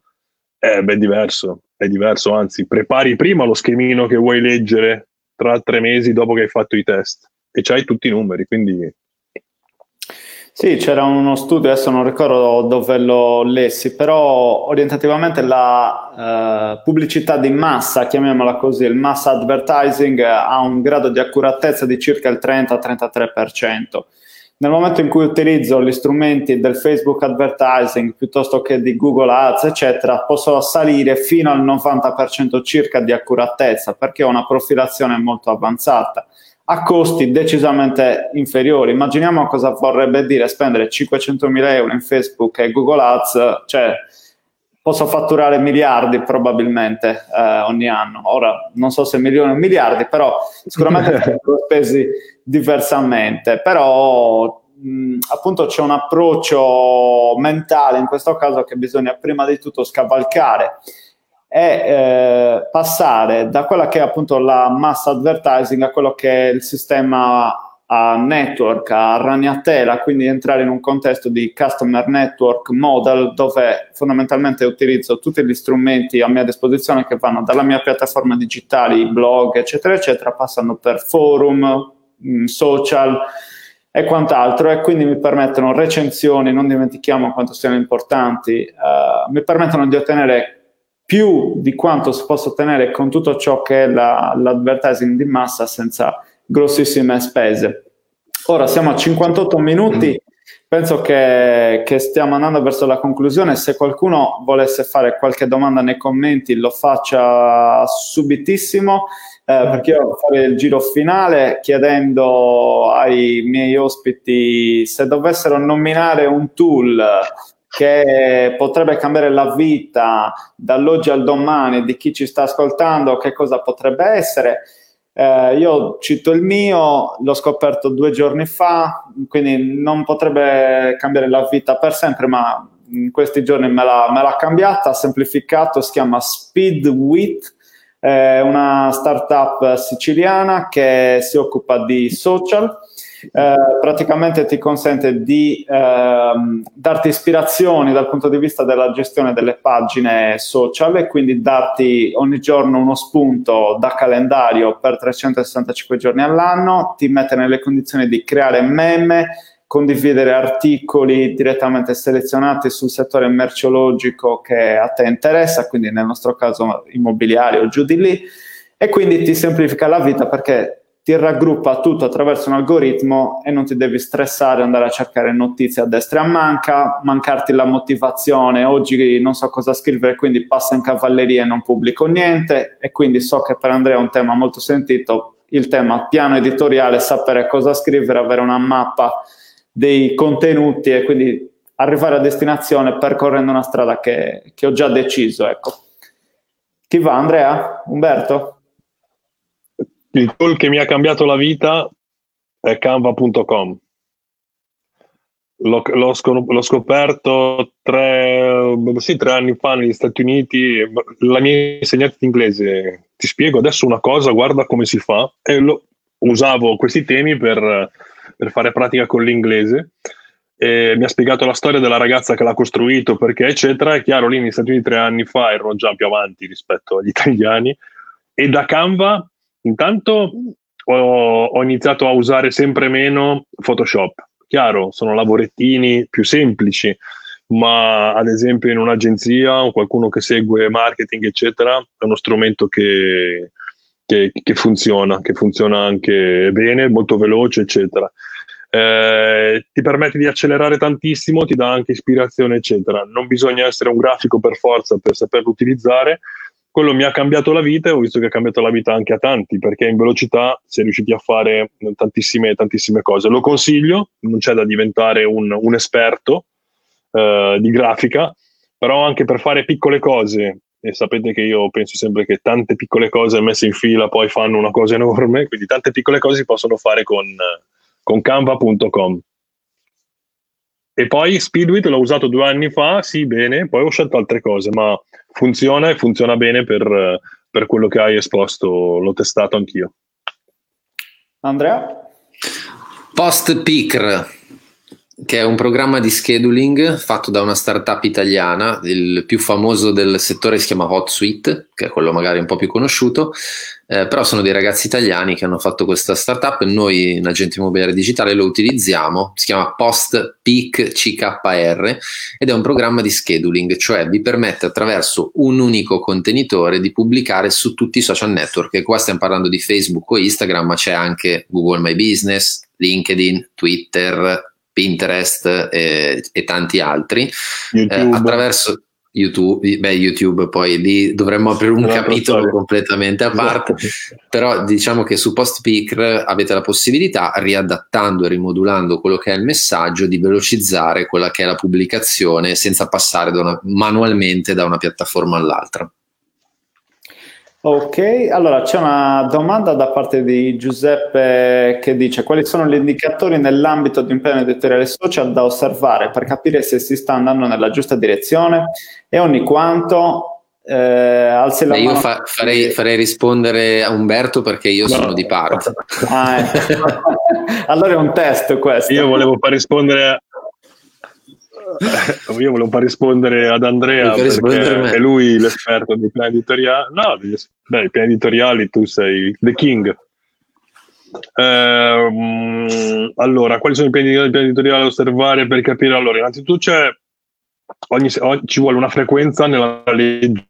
Speaker 3: è ben diverso, è diverso, anzi, prepari prima lo schemino che vuoi leggere tra tre mesi dopo che hai fatto i test e c'hai tutti i numeri, quindi
Speaker 1: sì, c'era uno studio, adesso non ricordo dove lo lessi, però orientativamente la eh, pubblicità di massa, chiamiamola così, il mass advertising ha un grado di accuratezza di circa il 30-33%. Nel momento in cui utilizzo gli strumenti del Facebook advertising piuttosto che di Google Ads, eccetera, posso salire fino al 90% circa di accuratezza perché ho una profilazione molto avanzata a costi decisamente inferiori. Immaginiamo cosa vorrebbe dire spendere 500.000 euro in Facebook e Google Ads, cioè posso fatturare miliardi probabilmente eh, ogni anno. Ora non so se milioni o miliardi, però sicuramente sono spesi diversamente. Però mh, appunto c'è un approccio mentale in questo caso che bisogna prima di tutto scavalcare è eh, passare da quella che è appunto la mass advertising a quello che è il sistema a network, a ragnatela, quindi entrare in un contesto di customer network model dove fondamentalmente utilizzo tutti gli strumenti a mia disposizione che vanno dalla mia piattaforma digitali, blog, eccetera, eccetera, passando per forum, mm, social e quant'altro. E quindi mi permettono recensioni, non dimentichiamo quanto siano importanti, eh, mi permettono di ottenere più di quanto si possa ottenere con tutto ciò che è la, l'advertising di massa senza grossissime spese. Ora siamo a 58 minuti, penso che, che, stiamo andando verso la conclusione. Se qualcuno volesse fare qualche domanda nei commenti, lo faccia subitissimo. Eh, perché io devo fare il giro finale chiedendo ai miei ospiti se dovessero nominare un tool che potrebbe cambiare la vita dall'oggi al domani di chi ci sta ascoltando, che cosa potrebbe essere. Eh, io cito il mio, l'ho scoperto due giorni fa, quindi non potrebbe cambiare la vita per sempre, ma in questi giorni me l'ha, me l'ha cambiata, semplificato, si chiama Speedwit, è una startup siciliana che si occupa di social eh, praticamente ti consente di eh, darti ispirazioni dal punto di vista della gestione delle pagine social e quindi darti ogni giorno uno spunto da calendario per 365 giorni all'anno, ti mette nelle condizioni di creare meme, condividere articoli direttamente selezionati sul settore merceologico che a te interessa, quindi nel nostro caso immobiliare o giù di lì, e quindi ti semplifica la vita perché ti raggruppa tutto attraverso un algoritmo e non ti devi stressare andare a cercare notizie a destra e a manca, mancarti la motivazione, oggi non so cosa scrivere, quindi passa in cavalleria e non pubblico niente e quindi so che per Andrea è un tema molto sentito, il tema piano editoriale, sapere cosa scrivere, avere una mappa dei contenuti e quindi arrivare a destinazione percorrendo una strada che, che ho già deciso. Ecco. Chi va Andrea? Umberto?
Speaker 3: Il tool che mi ha cambiato la vita è canva.com. L'ho, l'ho, scop- l'ho scoperto tre, sì, tre, anni fa negli Stati Uniti. La mia insegnante di inglese ti spiego adesso una cosa, guarda come si fa. E lo, usavo questi temi per, per fare pratica con l'inglese. E mi ha spiegato la storia della ragazza che l'ha costruito, perché eccetera. È chiaro, lì negli Stati Uniti tre anni fa erano già più avanti rispetto agli italiani. E da Canva Intanto ho, ho iniziato a usare sempre meno Photoshop. Chiaro, sono lavorettini più semplici, ma ad esempio in un'agenzia o qualcuno che segue marketing, eccetera, è uno strumento che, che, che funziona, che funziona anche bene, molto veloce, eccetera. Eh, ti permette di accelerare tantissimo, ti dà anche ispirazione, eccetera. Non bisogna essere un grafico per forza per saperlo utilizzare, quello mi ha cambiato la vita e ho visto che ha cambiato la vita anche a tanti perché in velocità si è riusciti a fare tantissime, tantissime cose. Lo consiglio, non c'è da diventare un, un esperto eh, di grafica, però anche per fare piccole cose, e sapete che io penso sempre che tante piccole cose messe in fila poi fanno una cosa enorme, quindi tante piccole cose si possono fare con, con canva.com. E poi Speedwit l'ho usato due anni fa, sì, bene, poi ho scelto altre cose, ma funziona e funziona bene per, per quello che hai esposto, l'ho testato anch'io.
Speaker 1: Andrea?
Speaker 2: Post Picker, che è un programma di scheduling fatto da una startup italiana, il più famoso del settore si chiama HotSuite, che è quello magari un po' più conosciuto, eh, però sono dei ragazzi italiani che hanno fatto questa startup. E noi in agente immobiliare digitale lo utilizziamo, si chiama Post Peak CKR ed è un programma di scheduling, cioè vi permette attraverso un unico contenitore di pubblicare su tutti i social network, e qua stiamo parlando di Facebook o Instagram, ma c'è anche Google My Business, LinkedIn, Twitter, Pinterest e, e tanti altri eh, attraverso YouTube, beh, YouTube poi lì dovremmo aprire un capitolo storia. completamente a parte, esatto. però diciamo che su PostPicker avete la possibilità, riadattando e rimodulando quello che è il messaggio, di velocizzare quella che è la pubblicazione senza passare da una, manualmente da una piattaforma all'altra.
Speaker 1: Ok, allora c'è una domanda da parte di Giuseppe che dice quali sono gli indicatori nell'ambito di un piano editoriale social da osservare per capire se si sta andando nella giusta direzione e ogni quanto
Speaker 2: eh, alzi la Beh, mano. Io fa, farei, farei, rispondere a Umberto perché io no. sono di parte.
Speaker 1: Ah, ecco. allora è un test questo.
Speaker 3: Io volevo far rispondere io volevo far rispondere ad Andrea perché è lui l'esperto dei piani editoriali. No, beh, i piani editoriali tu sei the king. Eh, allora, quali sono i piani, i piani editoriali da osservare per capire? Allora, innanzitutto c'è ogni, ci vuole una frequenza nella leggere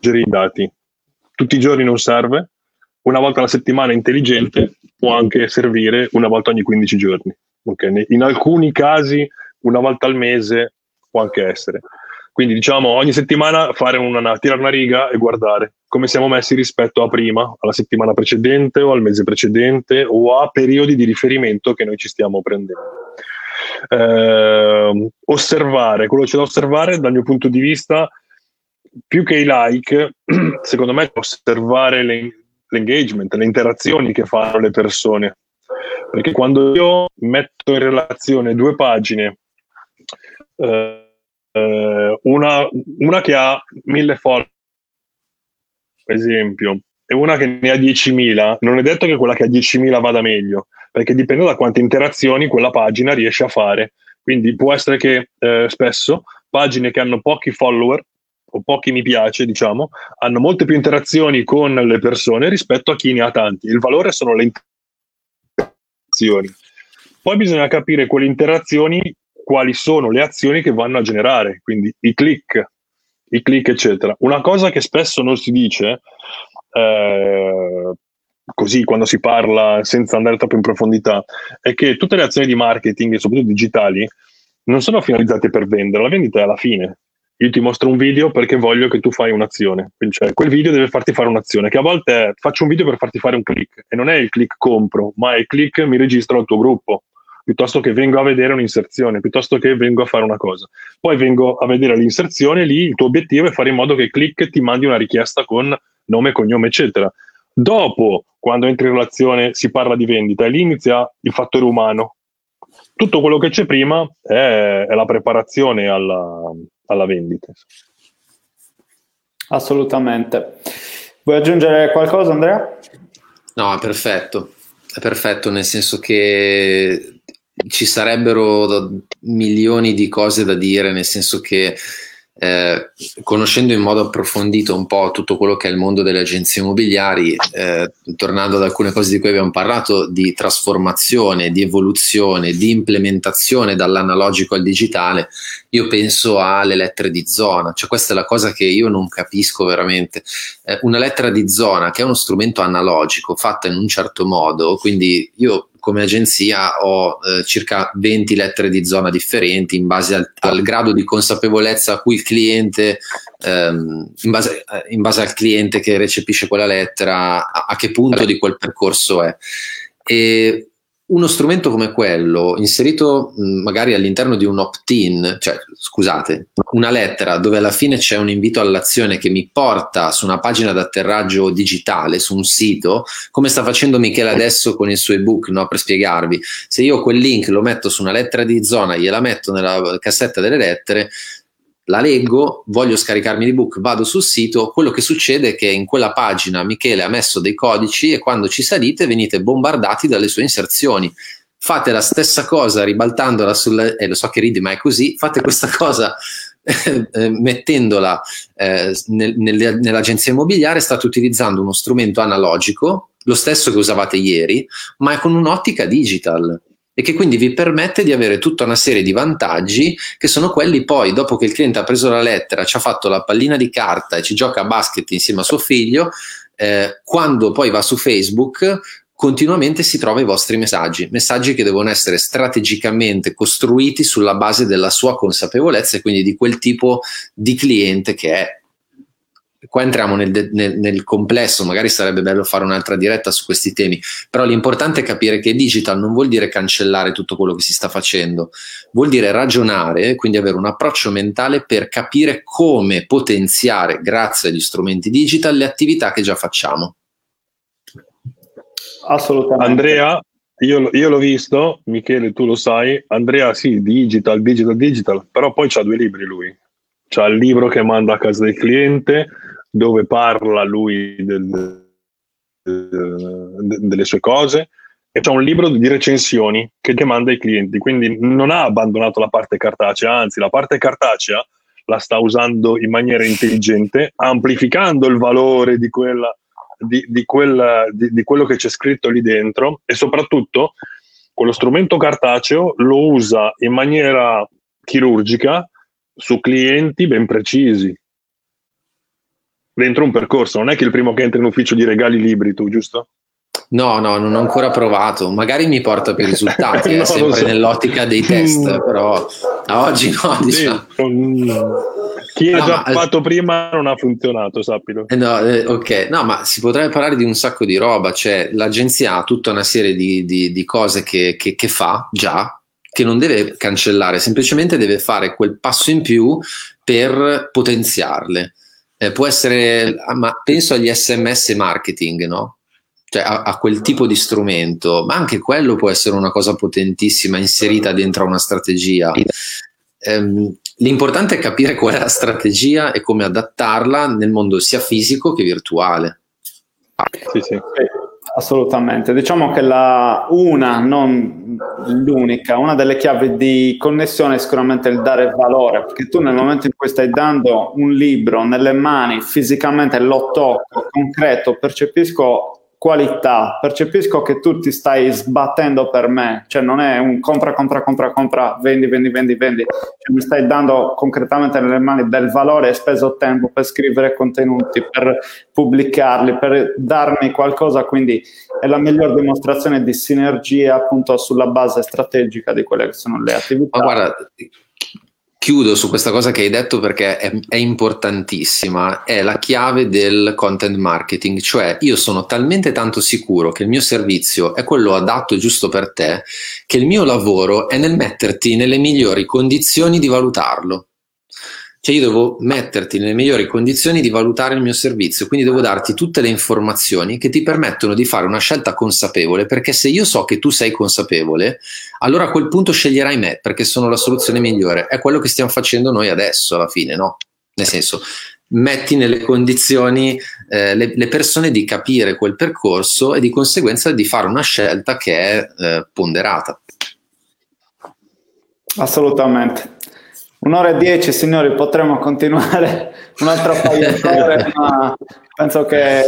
Speaker 3: i dati. Tutti i giorni non serve, una volta alla settimana intelligente può anche servire una volta ogni 15 giorni. Okay? In alcuni casi una volta al mese può anche essere. Quindi diciamo ogni settimana fare una, tirare una riga e guardare come siamo messi rispetto a prima, alla settimana precedente o al mese precedente o a periodi di riferimento che noi ci stiamo prendendo. Eh, osservare, quello che c'è da osservare dal mio punto di vista, più che i like, secondo me osservare l'engagement, le interazioni che fanno le persone. Perché quando io metto in relazione due pagine eh, una, una, che ha mille follower, per esempio, e una che ne ha 10.000, non è detto che quella che ha 10.000 vada meglio, perché dipende da quante interazioni quella pagina riesce a fare. Quindi può essere che eh, spesso pagine che hanno pochi follower o pochi mi piace, diciamo, hanno molte più interazioni con le persone rispetto a chi ne ha tanti. Il valore sono le interazioni. Poi bisogna capire quelle interazioni quali sono le azioni che vanno a generare, quindi i click, i click eccetera. Una cosa che spesso non si dice, eh, così quando si parla senza andare troppo in profondità, è che tutte le azioni di marketing, soprattutto digitali, non sono finalizzate per vendere, la vendita è alla fine. Io ti mostro un video perché voglio che tu fai un'azione. Quindi, cioè, quel video deve farti fare un'azione, che a volte è faccio un video per farti fare un click e non è il click compro, ma è il click mi registro al tuo gruppo piuttosto che vengo a vedere un'inserzione, piuttosto che vengo a fare una cosa. Poi vengo a vedere l'inserzione, lì il tuo obiettivo è fare in modo che click ti mandi una richiesta con nome, cognome, eccetera. Dopo, quando entri in relazione, si parla di vendita e lì inizia il fattore umano. Tutto quello che c'è prima è, è la preparazione alla, alla vendita.
Speaker 1: Assolutamente. Vuoi aggiungere qualcosa, Andrea?
Speaker 2: No, è perfetto. È perfetto, nel senso che ci sarebbero milioni di cose da dire, nel senso che eh, conoscendo in modo approfondito un po' tutto quello che è il mondo delle agenzie immobiliari, eh, tornando ad alcune cose di cui abbiamo parlato, di trasformazione, di evoluzione, di implementazione dall'analogico al digitale, io penso alle lettere di zona, cioè questa è la cosa che io non capisco veramente. Eh, una lettera di zona che è uno strumento analogico fatta in un certo modo, quindi io come agenzia ho eh, circa 20 lettere di zona differenti in base al, al grado di consapevolezza a cui il cliente, ehm, in, base, eh, in, base, al cliente che recepisce quella lettera, a, a che punto di quel percorso è. E uno strumento come quello, inserito magari all'interno di un opt-in, cioè scusate, una lettera dove alla fine c'è un invito all'azione che mi porta su una pagina d'atterraggio digitale, su un sito, come sta facendo Michele adesso con il suo ebook, no? per spiegarvi. Se io quel link lo metto su una lettera di zona, gliela metto nella cassetta delle lettere, la leggo, voglio scaricarmi l'ebook, vado sul sito, quello che succede è che in quella pagina Michele ha messo dei codici e quando ci salite venite bombardati dalle sue inserzioni. Fate la stessa cosa ribaltandola sulla... e eh, lo so che ridi ma è così, fate questa cosa eh, mettendola eh, nel, nel, nell'agenzia immobiliare, state utilizzando uno strumento analogico, lo stesso che usavate ieri, ma con un'ottica digital e che quindi vi permette di avere tutta una serie di vantaggi che sono quelli poi dopo che il cliente ha preso la lettera, ci ha fatto la pallina di carta e ci gioca a basket insieme a suo figlio, eh, quando poi va su Facebook continuamente si trova i vostri messaggi, messaggi che devono essere strategicamente costruiti sulla base della sua consapevolezza e quindi di quel tipo di cliente che è qua entriamo nel, nel, nel, complesso, magari sarebbe bello fare un'altra diretta su questi temi, però l'importante è capire che digital non vuol dire cancellare tutto quello che si sta facendo, vuol dire ragionare, quindi avere un approccio mentale per capire come potenziare, grazie agli strumenti digital, le attività che già facciamo.
Speaker 3: Assolutamente. Andrea, io, io, l'ho visto, Michele, tu lo sai. Andrea, sì, digital, digital, digital, però poi c'ha due libri lui. C'ha il libro che manda a casa del cliente dove parla lui del, del, delle sue cose e c'è un libro di recensioni che, che manda ai clienti, quindi non ha abbandonato la parte cartacea, anzi la parte cartacea la sta usando in maniera intelligente, amplificando il valore di, quella, di, di, quella, di quello che c'è scritto lì dentro e soprattutto quello strumento cartaceo lo usa in maniera chirurgica su clienti ben precisi dentro un percorso. Non è che il primo che entra in ufficio di regali libri tu, giusto?
Speaker 2: No, no, non ho ancora provato. Magari mi porta per i risultati, no, è sempre so. nell'ottica dei test, mm. però a oggi no. Diciamo.
Speaker 3: Chi ha no, già ma, fatto prima non ha funzionato, sappilo.
Speaker 2: Eh, no, eh, ok, no, ma si potrebbe parlare di un sacco di roba. Cioè, l'agenzia ha tutta una serie di, di, di cose che, che, che fa già, che non deve cancellare, semplicemente deve fare quel passo in più per potenziarle eh, può essere, ma penso agli sms marketing, no? Cioè a, a, quel tipo di strumento, ma anche quello può essere una cosa potentissima inserita dentro una strategia. Ehm, l'importante è capire qual è la strategia e come adattarla nel mondo sia fisico che virtuale.
Speaker 1: Sì, sì. Assolutamente, diciamo che la una, non l'unica, una delle chiavi di connessione è sicuramente il dare valore, perché tu nel momento in cui stai dando un libro nelle mani, fisicamente lo tocco, concreto, percepisco qualità, percepisco che tu ti stai sbattendo per me, cioè non è un compra, compra, compra, compra, vendi, vendi, vendi, vendi, cioè mi stai dando concretamente nelle mani del valore, hai speso tempo per scrivere contenuti, per pubblicarli, per darmi qualcosa, quindi è la miglior dimostrazione di sinergia appunto sulla base strategica di quelle che sono le attività.
Speaker 2: Ma guarda, chiudo su questa cosa che hai detto perché è, è, importantissima, è la chiave del content marketing, cioè io sono talmente tanto sicuro che il mio servizio è quello adatto e giusto per te, che il mio lavoro è nel metterti nelle migliori condizioni di valutarlo. Cioè io devo metterti nelle migliori condizioni di valutare il mio servizio, quindi devo darti tutte le informazioni che ti permettono di fare una scelta consapevole, perché se io so che tu sei consapevole, allora a quel punto sceglierai me, perché sono la soluzione migliore. È quello che stiamo facendo noi adesso, alla fine, no? Nel senso, metti nelle condizioni eh, le, le, persone di capire quel percorso e di conseguenza di fare una scelta che è eh, ponderata.
Speaker 1: Assolutamente. Un'ora e dieci, signori, potremmo continuare un altro paio di ore, ma penso che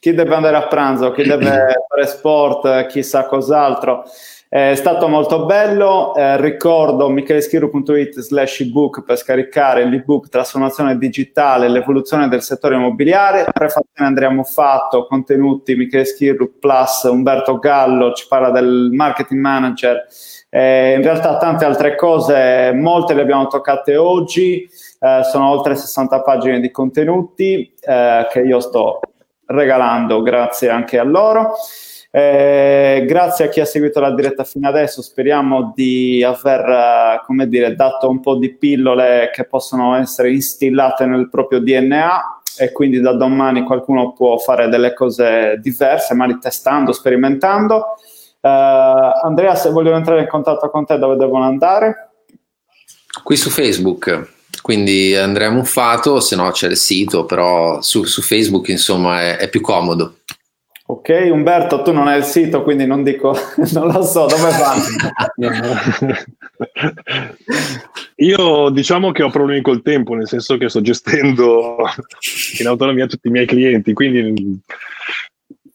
Speaker 1: chi deve andare a pranzo, chi deve fare sport, chissà cos'altro. È stato molto bello, eh, ricordo micheleschiro.it slash ebook per scaricare l'ebook Trasformazione Digitale, l'evoluzione del settore immobiliare, prefazione Andrea Muffatto, contenuti Michele Schirru plus Umberto Gallo, ci parla del marketing manager eh, in realtà tante altre cose, molte le abbiamo toccate oggi, eh, sono oltre 60 pagine di contenuti eh, che io sto regalando grazie anche a loro. Eh, grazie a chi ha seguito la diretta fino adesso, speriamo di aver eh, come dire, dato un po' di pillole che possono essere instillate nel proprio DNA e quindi da domani qualcuno può fare delle cose diverse, magari testando, sperimentando. Uh, Andrea, se vogliono entrare in contatto con te, dove devono andare?
Speaker 2: Qui su Facebook, quindi Andrea Muffato, se no c'è il sito, però su, su Facebook insomma è, è, più comodo.
Speaker 1: Ok, Umberto, tu non hai il sito, quindi non dico, non lo so, dove fanno?
Speaker 3: Io diciamo che ho problemi col tempo, nel senso che sto gestendo in autonomia tutti i miei clienti, quindi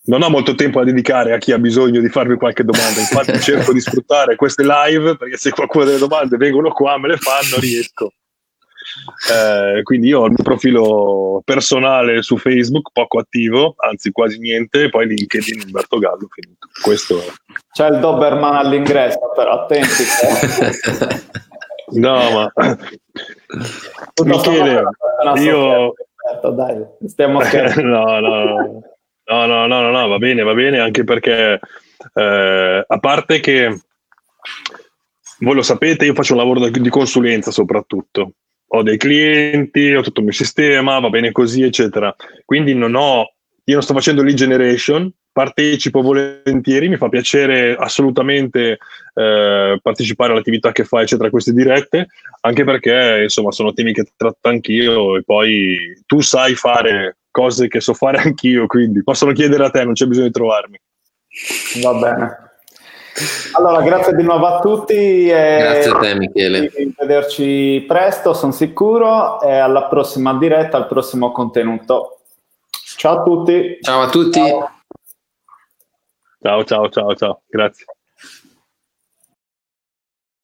Speaker 3: non ho molto tempo da dedicare a chi ha bisogno di farmi qualche domanda. Infatti, cerco di sfruttare queste live perché se qualcuno ha delle domande vengono qua, me le fanno, riesco. Eh, quindi io ho il mio profilo personale su Facebook, poco attivo, anzi quasi niente, e poi LinkedIn Umberto Gallo. Finito. Questo è.
Speaker 1: C'è il Doberman all'ingresso, però attenti.
Speaker 3: no, ma Michele, io...
Speaker 1: Dai, stiamo scherzando.
Speaker 3: no, no. No, no, no, no, no, va bene, va bene, anche perché eh, a parte che voi lo sapete, io faccio un lavoro di consulenza soprattutto. Ho dei clienti, ho tutto il mio sistema, va bene così, eccetera. Quindi non ho, io non sto facendo lead generation, partecipo volentieri, mi fa piacere assolutamente eh, partecipare all'attività che fa, eccetera, queste dirette, anche perché insomma sono temi che tratto anch'io e poi tu sai fare cose che so fare anch'io, quindi possono chiedere a te, non c'è bisogno di trovarmi.
Speaker 1: Va bene. Allora, grazie di nuovo a tutti.
Speaker 2: grazie a te, Michele.
Speaker 1: Vederci presto, sono sicuro. E alla prossima diretta, al prossimo contenuto. Ciao a tutti.
Speaker 2: Ciao a tutti.
Speaker 3: Ciao, ciao, ciao, ciao. Grazie.